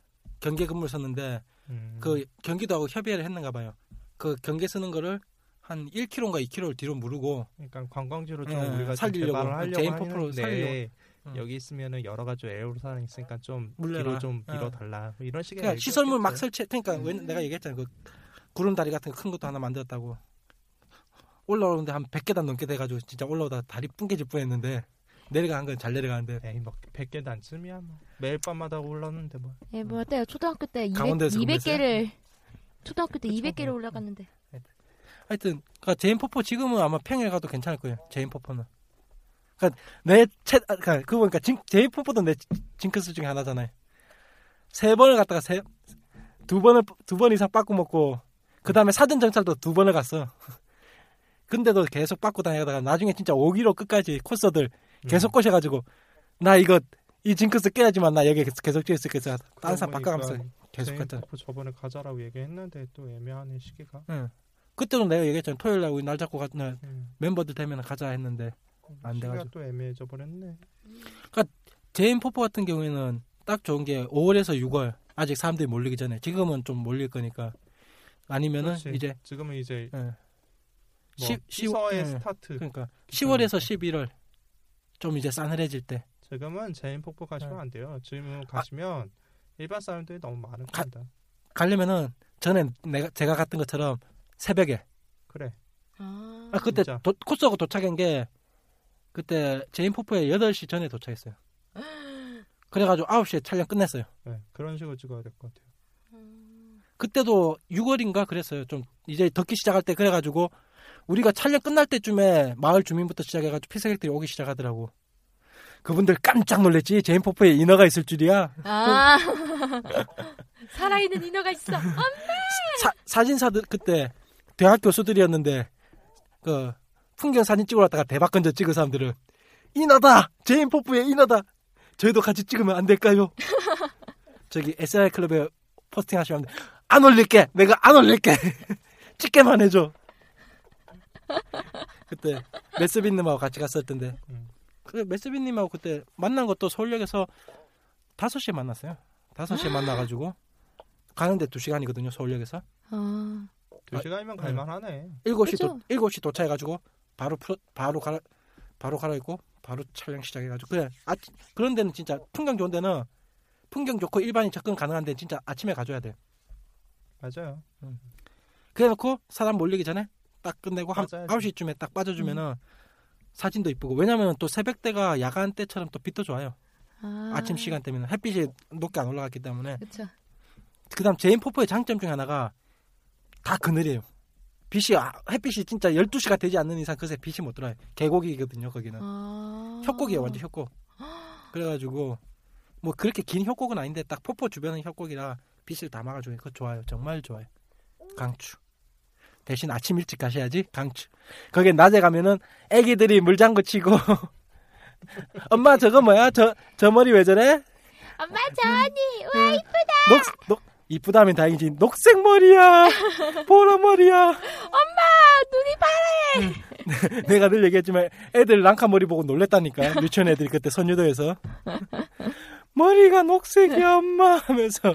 경계 근무를 썼는데 음. 그 경기도하고 협의를 했는가 봐요. 그 경계 쓰는 거를 한 1km인가 2km를 뒤로 무르고 그러니까 관광지로 좀 예, 우리가 좀 살리려고. 제인 하는데 살리려고. 음. 여기 있으면은 여러 가지 애로사항이 있으니까 좀 물려라. 뒤로 좀 어. 밀어달라 뭐 이런 식의 그러니까 시설물 막 있겠죠. 설치 그러니까 왜 내가 얘기했잖아 그 구름 다리 같은 거 큰 것도 하나 만들었다고 올라오는데 한 100계단 넘게 돼가지고 진짜 올라오다 다리 뽀개질 뻔했는데 내려가는 건 잘 내려가는데 에이 뭐 100계단쯤이야 뭐. 매일 밤마다 올랐는데 뭐. 예, 뭐 어때요? 초등학교 때 200, 강원도에서 200개를 초등학교 때 그쵸, 200개를 뭐. 올라갔는데. 하여튼 그러니까 재인 폭포 지금은 아마 평일 가도 괜찮을 거예요 재인 폭포는. 그러니까 내채 그러니까 그거 보니까 진, 재인 폭포도 내 징크스 중에 하나잖아요. 세 번을 갔다가 세 두 번을 두 번 이상 빠꾸 먹고 그 다음에 사전 정찰도 두 번을 갔어. 근데도 계속 빠꾸 다니다가 나중에 진짜 오기로 끝까지 코스들 계속 꼬셔가지고 나 이거 이 징크스 깨야지만 나 여기 계속 찍을 수 있겠어 다른 사람 바꿔가면서 계속 갔잖아 재인 저번에 가자라고 얘기했는데 또 애매하네 시기가 응. 그때도 내가 얘기했잖아 토요일 날 우리 날 잡고 가, 나 음. 멤버들 되면 가자 했는데 안 시기가 돼가지고. 또 애매해져 버렸네 재인 폭포 같은 경우에는 딱 좋은 게 5월에서 6월 아직 사람들이 몰리기 전에 지금은 좀 몰릴 거니까 아니면은 그렇지. 이제 지금은 이제 예. 뭐 시- 시- 시서의 예. 스타트 그러니까 10월에서 11월 좀 이제 싸늘해질 때 지금은 재인 폭포 가시면 네. 안 돼요 지금 가시면 일반 사람들이 너무 많을 가- 겁니다 가려면은 전에 내가 제가 갔던 것처럼 새벽에 그래 아. 아, 그때. 도, 코스하고 도착한 게 그때 재인폭포에 8시 전에 도착했어요. 그래가지고 9시에 촬영 끝냈어요. 네, 그런 식으로 찍어야 될 것 같아요 그때도 6월인가 그랬어요. 좀 이제 덥기 시작할 때 그래가지고 우리가 촬영 끝날 때쯤에 마을 주민부터 시작해가지고 피서객들이 오기 시작하더라고. 그분들 깜짝 놀랐지. 재인폭포에 인어가 있을 줄이야. 아. 살아있는 인어가 있어. 사, 사진사들 그때 대학 교수들이었는데 그 풍경 사진 찍으러 왔다가 대박 건져 찍은 사람들은 인어다 재인폭포의 인어다 저희도 같이 찍으면 안 될까요? 저기 SLR 클럽에 포스팅 하시면 안 올릴게 내가 안 올릴게 찍게만 해줘 그때 메스빈님하고 같이 갔을 텐데 음. 그 메스빈님하고 그때 만난 것도 서울역에서 5시에 만났어요 5시에 만나가지고 가는데 2시간이거든요 서울역에서 아. 두 시간이면 네. 갈만하네 일곱 시 그죠? 도 일곱 시 도착해가지고 바로 풀 바로 갈아 바로 갈아입고 바로 촬영 시작해가지고 그래 아 그런 데는 진짜 풍경 좋은 데는 풍경 좋고 일반인 접근 가능한 데는 진짜 아침에 가줘야 돼. 맞아요. 그래놓고 사람 몰리기 전에 딱 끝내고 한 맞아야지. 9시쯤에 딱 빠져주면은 사진도 이쁘고 왜냐면 또 새벽 때가 야간 때처럼 또 빛도 좋아요. 아. 아침 시간 때문에 햇빛이 높게 안 올라갔기 때문에 그쵸. 그다음 재인폭포의 장점 중에 하나가 다 그늘이에요. 빛이 아, 햇빛이 진짜 12시가 되지 않는 이상 그새 빛이 못 들어요. 계곡이거든요, 거기는. 아. 협곡이에요, 완전 협곡. 그래 가지고 뭐 그렇게 긴 협곡은 아닌데 딱 폭포 주변은 협곡이라 빛을 다 막아주니 그거 좋아요. 정말 좋아요. 강추. 대신 아침 일찍 가셔야지 강추. 거기 낮에 가면은 애기들이 물장구 치고 엄마 저거 뭐야? 저 저 머리 왜 저래? 엄마 저 언니 와 녹, 녹 이쁘다면 다행이지. 녹색 머리야. 보라 머리야. 엄마 눈이 파래. 내가 늘 얘기했지만 애들 랑카 머리 보고 놀랬다니까. 유치원 애들이 그때 선유도에서 머리가 녹색이야 엄마 하면서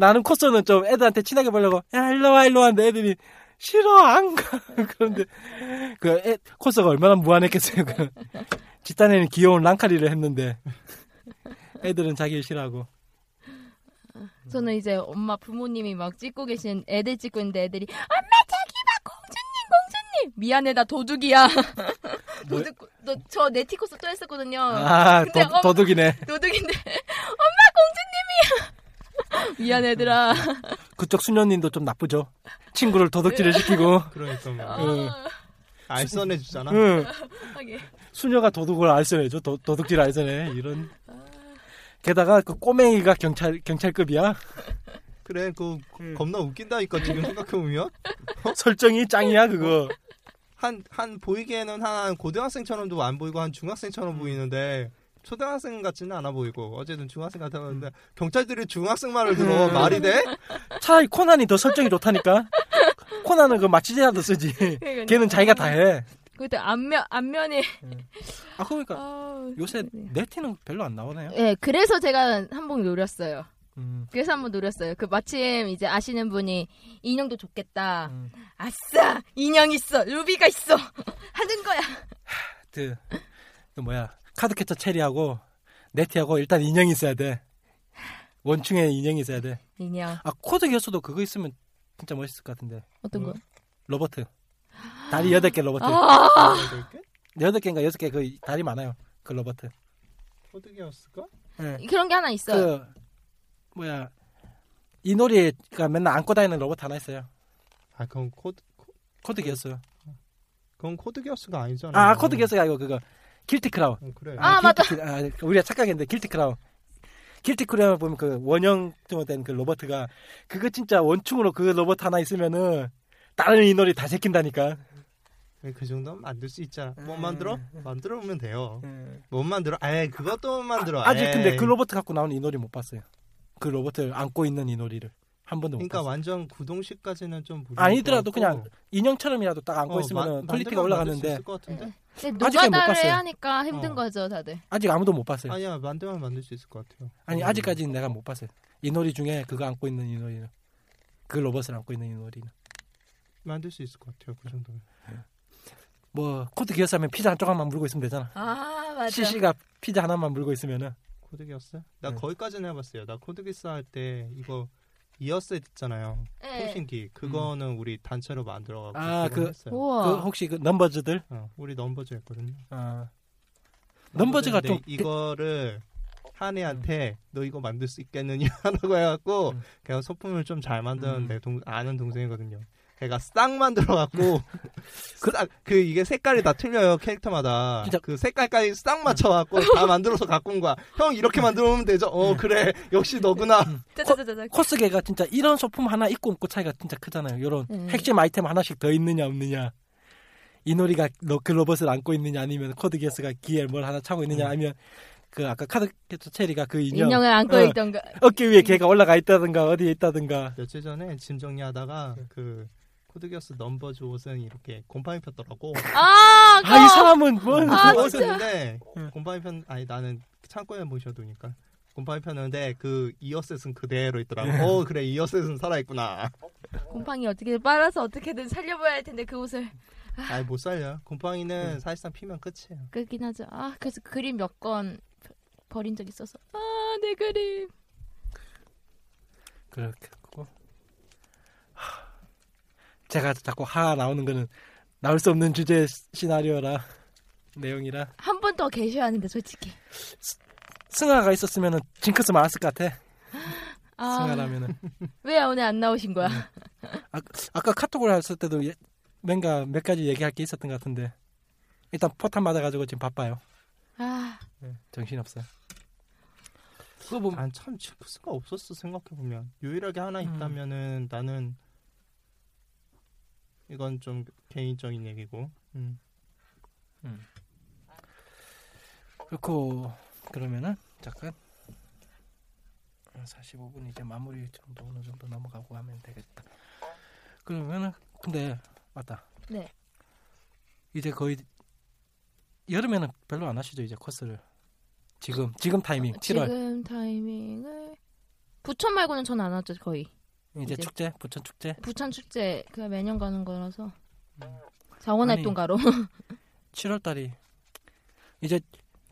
나는 코스는 좀 애들한테 친하게 보려고 야 일로 와 일로 와 하는데 애들이 싫어 안 가. 그런데 그 애, 코스가 얼마나 무한했겠어요. 그 집단에는 귀여운 랑카리를 했는데 애들은 자기를 싫어하고 저는 이제 엄마 부모님이 막 찍고 계신 애들 찍고 있는데 애들이 엄마 저기 봐 공주님 공주님 미안해 나 도둑이야 뭐- 도둑 너저 네티코스 또 했었거든요 아 도, 엄- 도둑이네. 도둑인데 엄마 공주님이야 미안해 얘들아 그쪽 수녀님도 좀 나쁘죠. 친구를 도둑질을 시키고 그러니까 뭐 응. 알선해 주잖아. 응. 하게. 수녀가 도둑을 알선해 줘. 도, 도둑질 알선해. 이런. 게다가 그 꼬맹이가 경찰 경찰급이야. 그래, 그 음. 겁나 웃긴다니까 지금 생각해 보면 설정이 짱이야 그거. 한한 보이기에는 한 고등학생처럼도 안 보이고 한 중학생처럼 보이는데 초등학생 같지는 않아 보이고 어쨌든 중학생 같아 보이는데 경찰들이 중학생 말을 들어. 음. 말이 돼? 차라리 코난이 더 설정이 좋다니까. 코난은 그 마취제라도 쓰지. 걔는 자기가 다 해. 그때 안면 안면에 아 그러니까 아, 요새 네티는 별로 안 나오네요. 예 그래서 제가 한 번 노렸어요. 음, 그래서 한번 노렸어요. 그 마침 이제 아시는 분이 인형도 좋겠다. 음. 아싸! 인형 있어! 루비가 있어! 하는 거야. 그, 그 뭐야 카드캐쳐 체리하고 네티하고 일단 인형이 있어야 돼. 원충에 인형이 있어야 돼. 인형 아 코드 교수도 그거 있으면 진짜 멋있을 것 같은데. 어떤 거? 로버트. 다리 여덟 개 로버트. 아? 여덟 개인가 여섯 개 그 다리 많아요. 그 로버트. 코드기였을까? 예. 그런 게 하나 있어요. 그 뭐야 이놀이가 맨날 안고 다니는 로봇 하나 있어요. 아 그건 코드 코- 코드 기어스요. 그건 코드기어스가 아니잖아. 아 코드 기어스가 아니고 그거 길티 크라운. 어, 그래. 아, 맞다. 길티 크- 아, 우리가 착각했는데 길티 크라운. 길티 크라운 보면 그 원형으로 된그 로봇이 그거 진짜 원충으로 그 로봇 하나 있으면은 다른 이노리 다 제낀다니까. 그 정도면 만들 수 있잖아. 못 음. 만들어? 만들어 오면 돼요. 예. 못 만들어? 에이 그것도 못 만들어. 아직 에이. 근데 그 로봇 갖고 나온 이노리 못 봤어요. 그 로봇을 안고 있는 이노리를 한 번도 못 그러니까 봤어요. 완전 구동식까지는 좀 아니더라도 것 그냥. 인형처럼이라도 딱 안고 어, 있으면 마- quality가 올라가는데? 근데 아직은 못 봤어요. 하니까 힘든 어. 거죠, 다들. 아직 아무도 못 봤어요. 아니야 만들면 만들 수 있을 것 같아요. 아니 음. 아직까지는 내가 못 봤어요. 이노리 중에 그거 안고 있는 이노리는 그 로봇을 안고 있는 이노리는 만들 수 있을 것 같아요. 그 정도면. 뭐 코드 기어스 하면 피자 한 조각만 물고 있으면 되잖아. 아, 맞아. CC가 피자 하나만 물고 있으면은 코드 기어스? 나 네. 거기까지는 해봤어요. 나 코드 기어스 할 때 이거 이어셋 있잖아요. 네. 통신기 그거는 우리 단체로 만들어가지고 아, 그거 그- 했어요. 우와. 그 혹시 그 넘버즈들 어, 우리 넘버즈 했거든요. 아, 넘버즈가 좀 이거를 한이한테 너 이거 만들 수 있겠느냐 라고 해갖고 음. 걔가 소품을 좀 잘 만드는 음. 내 동, 아는 동생이거든요. 걔가 싹 만들어갖고 그, 싹- 그 이게 색깔이 다 틀려요 캐릭터마다 진짜- 그 색깔까지 싹 맞춰갖고 다 만들어서 갖고 온 거야. 형 이렇게 만들어 오면 되죠. 어 그래 역시 너구나. 짜자자자. 코스계가 진짜 이런 소품 하나 있고 없고 차이가 진짜 크잖아요. 요런 음. 핵심 아이템 하나씩 더 있느냐 없느냐. 너- 그 로봇을 안고 있느냐 아니면 코드 기어스가 기에 뭘 하나 차고 있느냐 음. 아니면 그 아까 카드 캐쳐 체리가 그 인형 인형을 안고 어. 있던가. 어깨 위에 걔가 올라가 있다든가 어디에 있다든가 며칠 전에 짐 정리하다가 네. 그 코드기어스 넘버즈 옷은 이렇게 곰팡이 폈더라고. 아, 아 이 사람은 뭔 아, 응. 곰팡이 편 아니 나는 창고에 모셔두니까 곰팡이 폈는데 그 이어셋은 그대로 있더라고. 어 그래 이어셋은 살아 있구나. 곰팡이 어떻게 빨아서 어떻게든 살려봐야 할 텐데 그 옷을 아니 못 살려. 곰팡이는 사실상 피면 끝이에요. 끄긴 하죠. 아, 그래서 그림 몇 건 버린 적 있어서. 아, 내 그림. 그렇게 제가 자꾸 하 나오는 거는 나올 수 없는 주제 시나리오라 내용이라 한 분 더 계셔야 하는데 솔직히. 승아가 있었으면은 징크스 많았을 것 같아. 아, 승아라면은 왜 오늘 안 나오신 거야? 아까 카톡을 했을 때도 예- 뭔가 몇 가지 얘기할 게 있었던 것 같은데 일단 포탄 맞아가지고 지금 바빠요. 아, 네, 정신 없어요. 그거 보면 난참 징크스가 없었어 생각해 보면 유일하게 하나 음. 있다면은 나는 이건 좀 개인적인 얘기고 음. 그렇고 그러면은 잠깐 45분 이제 마무리 정도 어느 정도 넘어가고 하면 되겠다. 그러면은 근데 맞다. 네. 이제 거의 여름에는 별로 안 하시죠 이제 코스를 지금 지금 타이밍 7월 지금 타이밍을 부천 말고는 전 안 하죠 거의. 이제 이제- 축제 부천 축제 부천 축제 그 매년 가는 거라서 자원활동 아니, 가로. 7월 달이 이제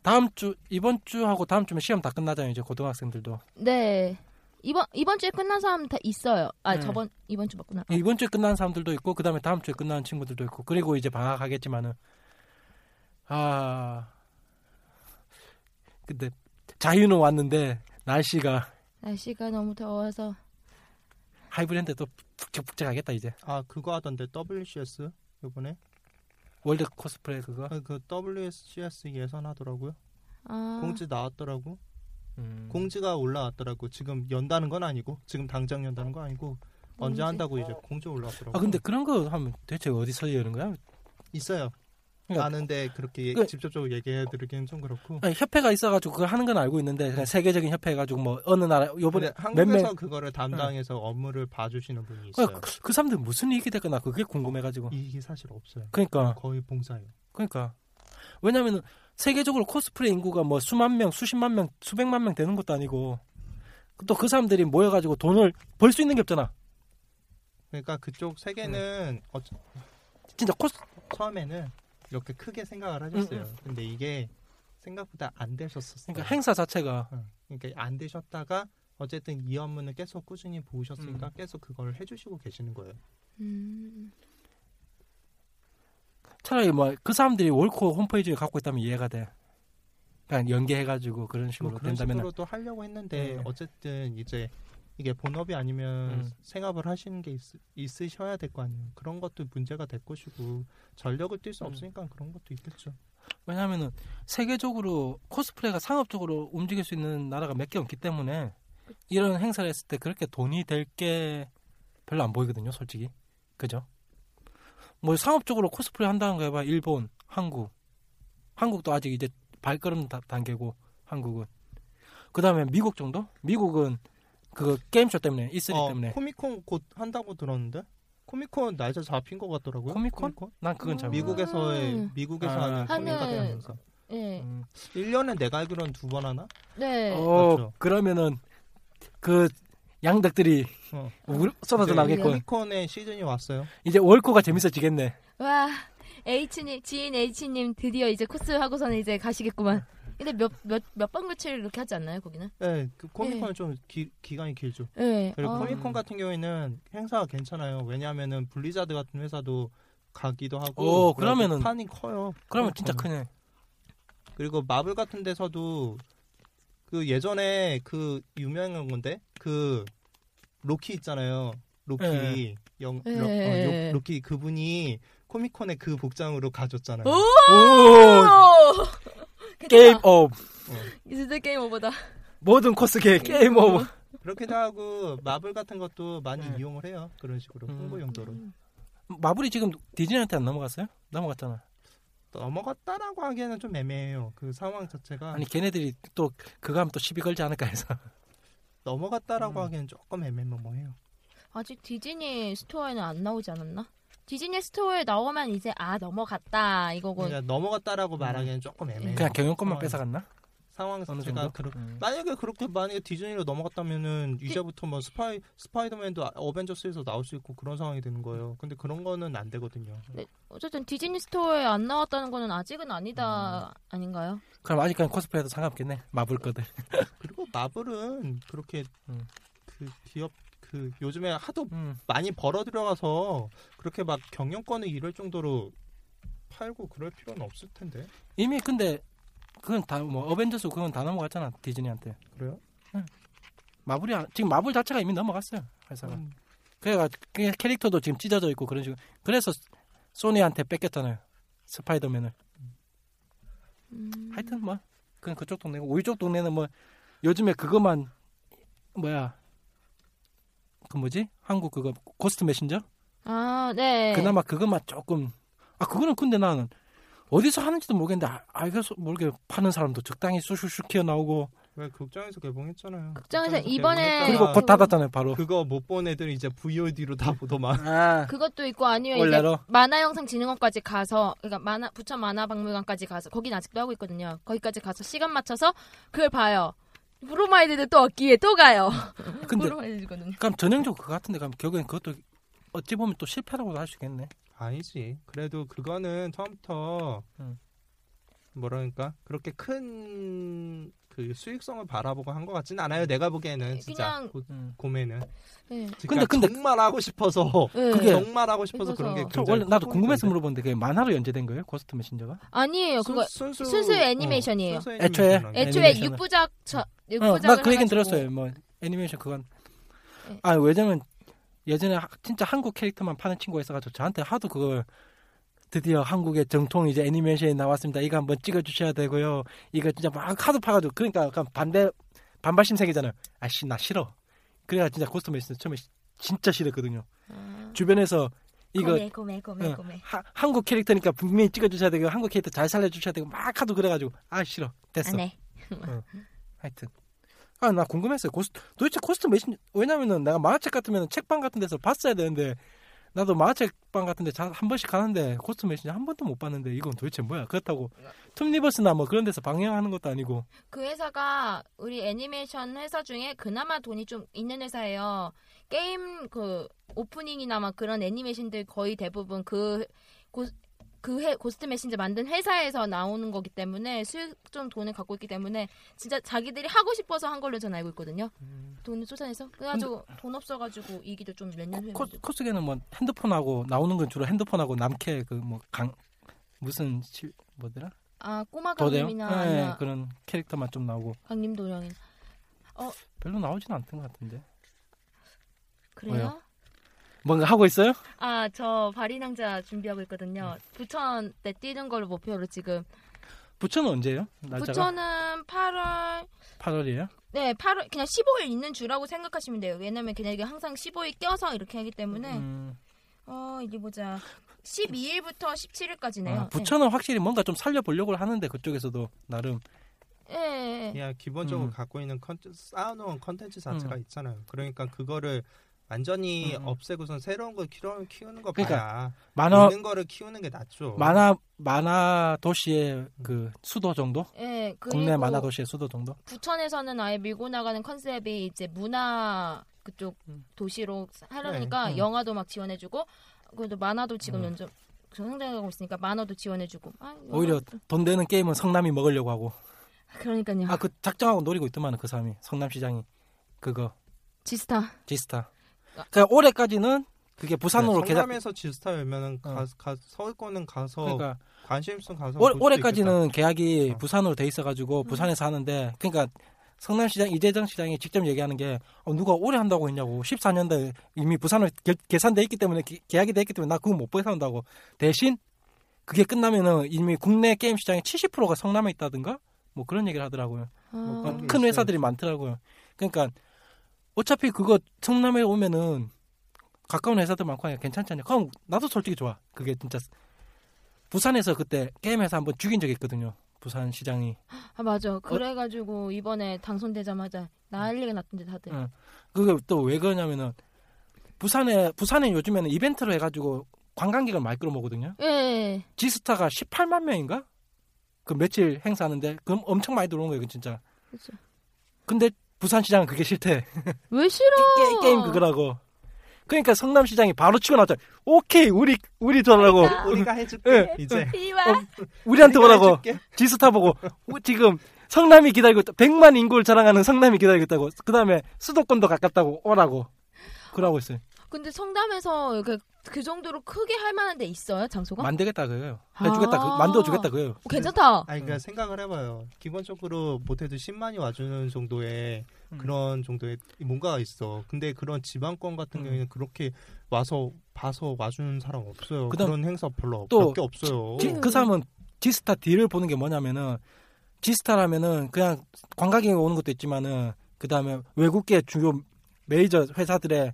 다음 주 이번 주하고 다음 주면 시험 다 끝나잖아요 이제 고등학생들도 네. 이번 이번 주에 끝난 사람 다 있어요. 아 네. 저번 이번 주 맞구나. 이번 주에 끝난 사람들도 있고 그 다음에 다음 주에 끝나는 친구들도 있고 그리고 이제 방학하겠지만은 아 근데 자유는 왔는데 날씨가 날씨가 너무 더워서 하이브랜드 또 북적북적하겠다 이제. 아 그거 하던데 WCS 이번에? 월드 코스프레 그거? 아, 그 WCS 예선하더라고요. 아. 공지 나왔더라고. 음. 공지가 올라왔더라고. 지금 연다는 건 아니고 지금 당장 연다는 건 아니고 언제 공지. 한다고 이제 공지 올라왔더라고. 아 근데 그런 거 하면 대체 어디서 여는 거야? 있어요 아는데 그렇게 얘- 그- 직접적으로 얘기해 드리기는 좀 그렇고. 아니, 협회가 있어가지고 그걸 하는 건 알고 있는데 그냥 세계적인 협회 해가지고 뭐 어느 나라 요번에 한국에서 몇몇 그거를 담당해서 업무를 봐주시는 분이 그, 있어요. 그 사람들 무슨 이익이 될거나 그게 궁금해가지고. 이익이 사실 없어요. 그러니까. 거의 봉사예요. 그러니까. 왜냐면은 세계적으로 코스프레 인구가 뭐 수만 명, 수십만 명, 수백만 명 되는 것도 아니고 또 그 사람들이 모여가지고 돈을 벌 수 있는 게 없잖아. 그러니까 그쪽 세계는 어, 진짜 코스 처음에는 이렇게 크게 생각을 하셨어요. 근데 이게 생각보다 안 되셨었어요. 그러니까 행사 자체가 응. 그러니까 안 되셨다가 어쨌든 이 업무는 계속 꾸준히 보셨으니까 음. 계속 그걸 해주시고 계시는 거예요. 음, 차라리 뭐 그 사람들이 월코 홈페이지를 갖고 있다면 이해가 돼. 그냥 연계해가지고 그런 식으로 뭐 그런 된다면 식으로도 하려고 했는데 네. 어쨌든 이제 이게 본업이 아니면 음. 생업을 하시는 게 있, 으셔야 될 거 아니에요. 그런 것도 문제가 될 것이고 전력을 뛸수 음. 없으니까 그런 것도 있겠죠. 왜냐하면은 세계적으로 코스프레가 상업적으로 움직일 수 있는 나라가 몇 개 없기 때문에 이런 행사를 했을 때 그렇게 돈이 될 게 별로 안 보이거든요, 솔직히. 그죠? 뭐 상업적으로 코스프레 한다는 거 해봐 일본, 한국. 한국도 아직 이제 발걸음 다- 단계고 한국은. 그 다음에 미국 정도? 미국은 그거 게임쇼 때문에 E3 어, 때문에. 코미콘 곧 한다고 들었는데 코미콘 날짜 잡힌 것 같더라고요. 코미콘? 난 그건 잘 모르. 미국에서의 음. 미국에서 아. 하는 코미가 하는- 되면서 예, 음. 1년에 내가 알기로는 두 번 하나? 네. 어, 그렇죠. 그러면은 그 양덕들이 어. 우르- 쏟아져 나겠군. 코미콘의 시즌이 왔어요. 이제 월코가 재밌어지겠네. 와 H님 지인 H님 드디어 이제 코스 하고서는 이제 가시겠구만. 근데 몇 몇몇박 며칠 이렇게 하지 않나요 거기는? 네, 그 코미콘은 좀 기, 기간이 길죠. 네. 그리고 아, 코미콘 같은 경우에는 행사가 괜찮아요. 왜냐하면은 블리자드 같은 회사도 가기도 하고 오, 그러면은- 판이 커요. 그러면 진짜. 크네. 그리고 마블 같은 데서도 그 예전에 그 유명한 건데 그 로키 있잖아요. 로키 네. 영 네. 로, 어, 요- 로키 그분이 코미콘의 그 복장으로 가졌잖아요. 오! 오! game up. 진짜 game over다. 모든 코스계 game up. 그렇게도 하고 마블 같은 것도 많이 네. 이용을 해요. 그런 식으로 음. 홍보 용도로. 마블이 지금 디즈니한테 안 넘어갔어요? 넘어갔잖아. 넘어갔다라고 하기에는 좀 애매해요. 그 상황 자체가 아니 걔네들이 또 그거 하면 또 시비 걸지 않을까 해서. 넘어갔다라고 음. 하기에는 조금 애매모호해요. 아직 디즈니 스토어에는 안 나오지 않았나? 디즈니 스토어에 나오면 이제 아 넘어갔다 이거고. 그러니까 넘어갔다라고 음. 말하기에는 조금 애매해요. 그냥 경영권만 상황이. 뺏어갔나? 상황 어느 자체가 정도? 그렇 음. 만약에 그렇게 만약에 디즈니로 넘어갔다면은 이제부터 뭐 스파이 스파이더맨도 아- 어벤져스에서 나올 수 있고 그런 상황이 되는 거예요. 근데 그런 거는 안 되거든요. 어쨌든 디즈니 스토어에 안 나왔다는 거는 아직은 아니다 아닌가요? 그럼 아직까지 코스프레도 상관없겠네. 마블 거들. 그리고 마블은 그렇게 음. 그 기업 그그 요즘에 하도 음. 많이 벌어 들여가서 그렇게 막 경영권을 잃을 정도로 팔고 그럴 필요는 없을 텐데. 이미 근데 그건 다 뭐 어벤져스 그건 다 넘어갔잖아 디즈니한테. 그래요? 마블이 안- 지금 마블 자체가 이미 넘어갔어요 회사가. 음, 그래가 그 캐릭터도 지금 찢어져 있고 그런 식으로. 그래서 소니한테 뺏겼잖아요 스파이더맨을. 음. 하여튼 뭐 그냥 그쪽 동네고 우리 쪽 동네는 뭐 요즘에 그것만 뭐야 그 뭐지 한국 그거 고스트 메신저 아, 네. 그나마 그것만 조금 아 그거는 근데 나는 어디서 하는지도 모르겠는데 아, 알겠어 모르게 파는 사람도 적당히 쑤슈슈 키어 나오고 왜 극장에서 개봉했잖아요. 극장에서 극장에서 이번에 그리고 아, 곧 닫았잖아요 바로 그거 못 본 애들 이제 VOD로 다 보더만. 아 그것도 있고 아니면 이제 원래로 만화영상진흥원까지 가서 그러니까 만화 부천 만화박물관까지 가서 거긴 아직도 하고 있거든요. 거기까지 가서 시간 맞춰서 그걸 봐요. 브로마이드도 또 얻기에 또 가요. 근데 브로마이드거든요. 그럼 전형적으로 그거 같은데 그럼 결국엔 그것도 어찌 보면 또 실패라고도 할 수 있겠네 아니지. 그래도 그거는 처음부터 음. 뭐랄까 그렇게 큰 그 수익성을 바라보고 한 것 같지는 않아요. 내가 보기에는 진짜 그냥- 고, 음. 고메는. 네. 그러니까 근데- 정말 하고 싶어서 네. 그게- 정말 하고 싶어서 그런 게 원래 나도 커 궁금해서. 물어보는데 그게 만화로 연재된 거예요 고스트 메신저가 아니에요. 그거 순, 순수, 순수 애니메이션이에요. 순수 애초에? 애초에. 6부작 저 어, 6부작 나그 얘기는 들었어요. 뭐 애니메이션 그건. 네. 아 왜냐면 예전에 하- 진짜 한국 캐릭터만 파는 친구가 있어가지고 저한테 하도 그걸 드디어 한국의 정통 이제 애니메이션이 나왔습니다. 이거 한번 찍어주셔야 되고요. 이거 진짜 막 하도 파가지고 그러니까 약간 반대 반발심 생기잖아요. 아씨 나 싫어. 그래야 진짜 고스트 메신 처음에 시- 진짜 싫었거든요. 주변에서 이거 고메 고메 고메 어, 고메. 하- 한국 캐릭터니까 분명히 찍어주셔야 되고 한국 캐릭터 잘 살려주셔야 되고 막 하도 그래가지고 아 싫어 됐어. 안해. 하여튼 아 나 궁금했어요 고스 도대체 고스트 메신 왜냐면은 내가 만화책 같으면 책방 같은 데서 봤어야 되는데 나도 만화책방 같은 데 한 번씩 가는데 고스트 메신저 한 번도 못 봤는데 이건 도대체 뭐야 그렇다고 투니버스나 뭐 그런 데서 방영하는 것도 아니고 그 회사가 우리 애니메이션 회사 중에 그나마 돈이 좀 있는 회사예요. 게임 그 오프닝이나 막 그런 애니메이션들 거의 대부분 그 고, 그 회, 고스트 메신저 만든 회사에서 나오는 거기 때문에 수익 좀 돈을 갖고 있기 때문에 진짜 자기들이 하고 싶어서 한 걸로 전 알고 있거든요. 돈을 쏟아내서 그래가지고 돈 없어가지고 이기도 좀 몇 년 후에 코. 코스게는 뭐 핸드폰하고 나오는 건 주로 핸드폰하고 남캐 그 뭐 강 무슨 시, 뭐더라 아 꼬마 강림이나 네, 아니면 그런 캐릭터만 좀 나오고 강림 도령이나 별로 나오지는 않던 것 같은데 그래요? 왜요? 뭔가 하고 있어요? 아, 저 발인왕자 준비하고 있거든요. 음. 부천 때 뛰는 걸로 목표로 지금. 부천은 언제예요? 날짜가 부천은 8월, 8월이에요? 네, 8월, 그냥 15일 있는 주라고 생각하시면 돼요. 왜냐면 그냥 이게 항상 15일 껴서 이렇게 하기 때문에. 음, 어, 이게 보자. 12일부터 17일까지네요. 아, 부천은 확실히 뭔가 좀 살려보려고 하는데 그쪽에서도 나름 예, 예, 예. 그냥 기본적으로 음. 갖고 있는 컨텐 쌓아놓은 컨텐츠 자체가 음. 있잖아요. 그러니까 그거를 완전히 음. 없애고선 새로운 걸 키우는, 키우는 거 그러니까 봐야 만화 있는 거를 키우는 게 낫죠. 만화 만화 도시의 그 수도 정도? 예, 국내 만화 도시의 수도 정도? 부천에서는 아예 밀고 나가는 컨셉이 이제 문화 그쪽 음. 도시로 하려니까 네, 음. 영화도 막 지원해주고 그래도 만화도 지금 음. 연접 성장하고 있으니까 만화도 지원해주고 아, 오히려 돈 되는 게임은 성남이 먹으려고 하고 그러니까요 아 그 작정하고 노리고 있더만 그 사람이 성남시장이 그거 지스타 지스타 그러니까 올해까지는 그게 부산으로 네, 성남에서 지스타 열면은 어. 가, 가, 서울 거는 가서 그러니까 관심 있으면 가서 올, 올해까지는 계약이 어. 부산으로 돼 있어가지고 부산에서 하는데 그러니까 성남시장 이재정 시장이 직접 얘기하는 게 어, 누가 오래 한다고 했냐고 14년대 이미 부산으로 계, 계산돼 있기 때문에 기- 계약이 돼 있기 때문에 나 그거 못 산다고 대신 그게 끝나면은 이미 국내 게임 시장의 70%가 성남에 있다든가 뭐 그런 얘기를 하더라고요. 아, 그런 게큰 있어요. 회사들이 많더라고요. 그러니까 어차피 그거 성남에 오면은 가까운 회사들 많고 하니까 괜찮잖아요. 그럼 나도 솔직히 좋아. 그게 진짜 부산에서 그때 게임 회사 한번 죽인 적이 있거든요. 부산 시장이. 아 맞아 그래가지고 이번에 당선되자마자 난리가 났던데 다들 응. 그게 또 왜 그러냐면은 부산에 부산에 요즘에는 이벤트로 해가지고 관광객을 많이 끌어모거든요. 예, 예 지스타가 18만 명인가? 그 며칠 행사하는데 그럼 엄청 많이 들어오는 거예요, 그 진짜. 그쵸. 근데 부산 시장은 그게 싫대. 왜 싫어 게, 게임 그거라고. 그러니까 성남시장이 바로 치고 나왔잖아. 오케이, 우리 우리 저라고. 있겠다. 우리가 해줄게 예. 이제 어, 우리한테 오라고. 지스타 보고 우- 지금 성남이 기다리고 있다. 100만 인구를 자랑하는 성남이 기다리고 있다고. 그 다음에 수도권도 가깝다고 오라고. 그러고 있어요. 근데 성담에서 그, 그 정도로 크게 할 만한 데 있어요, 장소가? 만들겠다 그거예요. 아. 해주겠다, 그, 만들어주겠다 그거예요. 어, 괜찮다. 아니 그러니까 생각을 해봐요. 기본적으로 못해도 10만이 와주는 정도의 음. 그런 정도의 뭔가가 있어. 근데 그런 지방권 같은 음. 경우에는 그렇게 와서 봐서 와주는 사람 없어요. 그다음 그런 행사 별로 또몇개 없어요. 지- 그 사람은 지스타 D를 보는 게 뭐냐면은 지스타라면은 그냥 관광객이 오는 것도 있지만은 그 다음에 외국계 주요 메이저 회사들의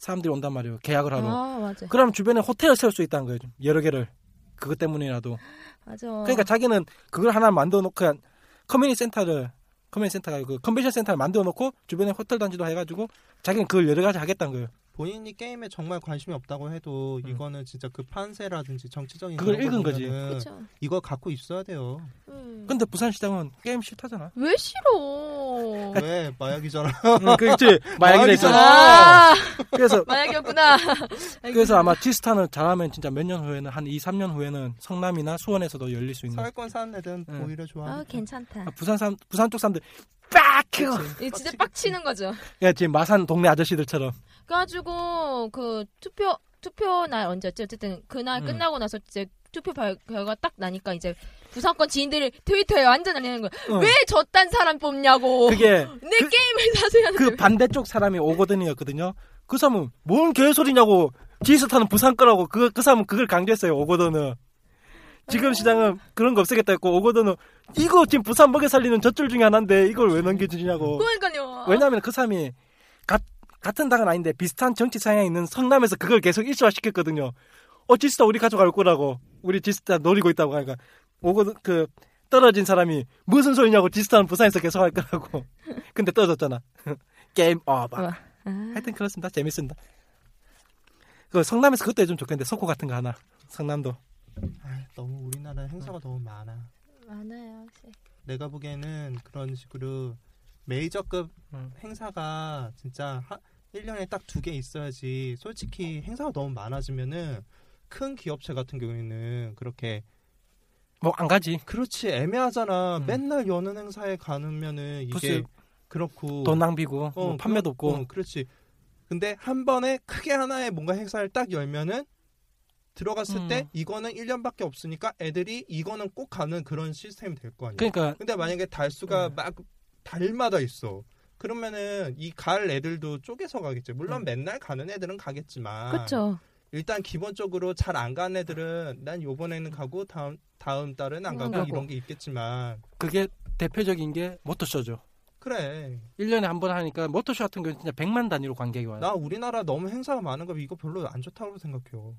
사람들이 온단 말이에요. 계약을 하러. 아. 그럼 주변에 호텔을 세울 수 있다는 거예요. 좀 여러 개를. 그것 때문이라도. 맞아. 그러니까 자기는 그걸 하나 만들어 놓고 그냥 커뮤니티 센터를 커뮤니티 센터가 그 컨벤션 센터를 만들어 놓고 주변에 호텔 단지도 해가지고 자기는 그걸 여러 가지 하겠다는 거예요. 본인이 게임에 정말 관심이 없다고 해도 음. 이거는 진짜 그 판세라든지 정치적인 그걸 읽은 거지. 그쵸. 이거 갖고 있어야 돼요. 음. 근데 부산시장은 게임 싫다잖아. 왜 싫어? 왜 마약이잖아. 응, 그렇지. 마약이다 있잖아. 아, 그래서 마약이었구나. 그래서 아마 지스타는 잘하면 진짜 몇 년 후에는 한 2, 3년 후에는 성남이나 수원에서도 열릴 수 있는. 사회권 사는 애들은 응. 오히려 좋아. 아, 괜찮다. 아, 부산 사람 부산 쪽 사람들 빡! 이거 진짜 빡치는 거죠. 야, 지금 마산 동네 아저씨들처럼. 그래가지고 그 투표 투표 날 언제였지? 어쨌든 그날 음. 끝나고 나서 이제 투표 발- 결과 딱 나니까 이제 부산권 지인들이 트위터에 완전 날리는 거야. 어. 왜 저딴 사람 뽑냐고. 그게 내 게임을 사세요. 그 반대쪽 사람이 오거든이었거든요. 그 사람은 뭔 개소리냐고 지스타는 부산 거라고 그, 그 사람은 그걸 강조했어요. 오거든은. 지금 시장은 그런 거 없애겠다 했고 오거든은 이거 지금 부산 먹여 살리는 젖줄 중에 하나인데 이걸 왜 넘겨주냐고. 그러니까요. 왜냐하면 그 사람이 가- 같은 당은 아닌데 비슷한 정치 성향이 있는 성남에서 그걸 계속 일시화시켰거든요. 어 지스타 우리 가져갈 거라고 우리 지스타 노리고 있다고 하니까 오거든 그 떨어진 사람이 무슨 소리냐고 지스타는 부산에서 계속 할 거라고. 근데 떨어졌잖아. 게임 오버. 와. 아, 하여튼 그렇습니다. 재밌습니다. 그 성남에서 그것도 해주면 좋겠는데 석호 같은 거 하나. 성남도. 아이, 너무 우리나라 행사가 음. 너무 많아. 많아요. 혹시. 내가 보기에는 그런 식으로 메이저급 음. 행사가 진짜 하, 1년에 딱 두 개 있어야지 솔직히 행사가 너무 많아지면은 큰 기업체 같은 경우에는 그렇게 뭐 안 가지. 그렇지 애매하잖아 음. 맨날 여는 행사에 가면은 이게 부스 그렇고 돈 낭비고 뭐 어, 판매도 그렇- 없고. 어, 그렇지 근데 한 번에 크게 하나의 뭔가 행사를 딱 열면은 들어갔을 음. 때 이거는 1년밖에 없으니까 애들이 이거는 꼭 가는 그런 시스템이 될 거 아니야 그러니까 근데 만약에 달수가 음. 막 달마다 있어. 그러면은 이 갈 애들도 쪼개서 가겠지. 물론 음. 맨날 가는 애들은 가겠지만 그쵸. 일단 기본적으로 잘안 가는 애들은 난 요번에는 가고 다음 다음 달은 안안 가고 가고. 이런 게 있겠지만 그게 대표적인 게 모터쇼죠. 그래. 1년에 한 번 하니까 모터쇼 같은 경우는 진짜 100만 단위로 관객이 와요. 나 우리나라 너무 행사가 많은 거 이거 별로 안 좋다고 생각해요.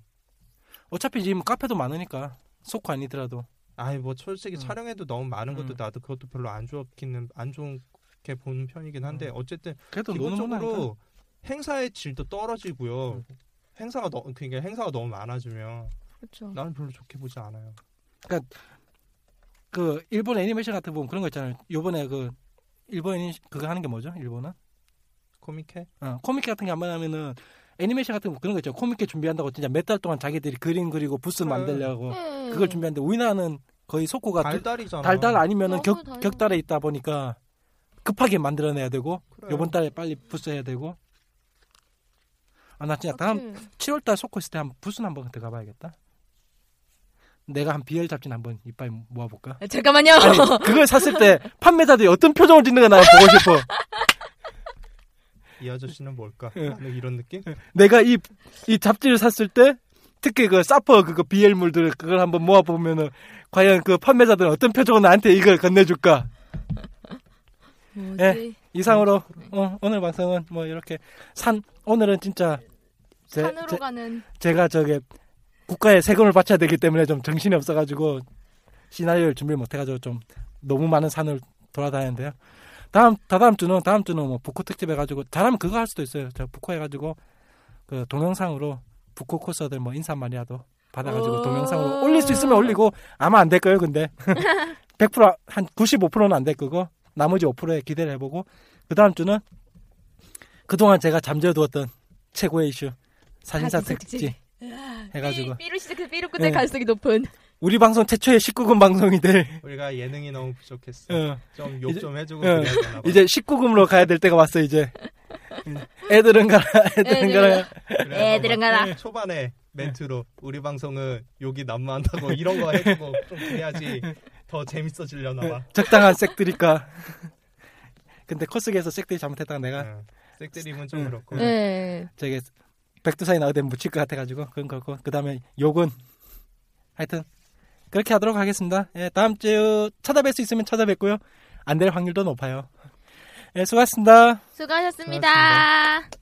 어차피 지금 카페도 많으니까 소코 아니더라도 아이 뭐 솔직히 음. 촬영에도 너무 많은 것도 음. 나도 그것도 별로 안 좋기는 안 좋게 보는 편이긴 한데 음. 어쨌든 그래도. 기본적으로 행사의 질도 떨어지고요. 음. 행사가 너무 그러니까 행사가 너무 많아지면 그쵸. 나는 별로 좋게 보지 않아요. 그 일본 애니메이션 같은 거 보면 그런 거 있잖아요. 요번에 그 일본 애니 그거 하는 게 뭐죠? 일본은? 코믹해? 어, 코미케 같은 게안 하면은 애니메이션 같은 거 그런 거 있죠. 코미케 준비한다고 진짜 몇 달 동안 자기들이 그림 그리고 부스 그래. 만들려고 예. 그걸 준비하는데 우리나라는 거의 두- 달달이잖아. 달달 아니면은 격, 달달. 격달에 있다 보니까 급하게 만들어내야 되고 그래. 요번 달에 빨리 부스 해야 되고 아나 진짜 다음 그치. 7월달 소코 있을 때 한번 부스는 한번 들어가 봐야겠다. 내가 한 비엘 잡진 한번 이빨 모아볼까? 아, 잠깐만요. 아니 그걸 샀을 때 판매자들이 어떤 표정을 짓는 가 나 보고 싶어. 이 아저씨는 뭘까? 예. 이런 느낌? 내가 이, 이 잡지를 샀을 때 특히 그 사퍼 그거 비엘물들 그걸 한번 모아보면은 과연 그 판매자들은 어떤 표정으로 나한테 이걸 건네줄까? 뭐지? 예. 이상으로 어, 오늘 방송은 뭐 이렇게 산 오늘은 진짜 제, 산으로 제, 가는 제가 저게 국가에 세금을 바쳐야 되기 때문에 좀 정신이 없어가지고 시나리오를 준비 못해가지고 좀 너무 많은 산을 돌아다니는데요. 다음 다다음 주는 다음 주는 뭐 북코 특집 해가지고 잘하면 그거 할 수도 있어요. 저 북코 해가지고 그 동영상으로 북코 코스들 뭐 인사말이라도 받아가지고 오. 동영상으로 올릴 수 있으면 올리고 아마 안 될 거예요. 근데 100%한 95%는 안 될 거고 나머지 5%에 기대를 해보고 그 다음 주는 그동안 제가 잠재워두었던 최고의 이슈 사진사 사진사 특집 특집. 해가지고 삐, 삐로 시작해서 삐로 끝날 예. 가능성이 높은. 우리 방송 최초의 19금 방송이 될 우리가 예능이 너무 부족했어. 어, 좀욕 이제- 좀 해주고 어. 이제 19금으로 가야 될 때가 왔어 이제 애들은 가라, 애들은 가라. 애들은 막 가라. 초반에 멘트로 우리 방송은 욕이 난무한다고 이런 거 해주고 좀 그래야지 더 재밌어지려나 봐. 적당한 색들이니까. 근데 코스계에서 색들이 잘못했다가 내가 응. 색드림은 좀 응. 그렇고. 네. 저게 백두산이 나오대 묻힐 것 같아가지고 그건 그렇고 그 다음에 욕은 하여튼 그렇게 하도록 하겠습니다. 예, 다음 주 찾아뵐 수 있으면 찾아뵙고요. 안 될 확률도 높아요. 예, 수고하셨습니다. 수고하셨습니다. 수고하셨습니다.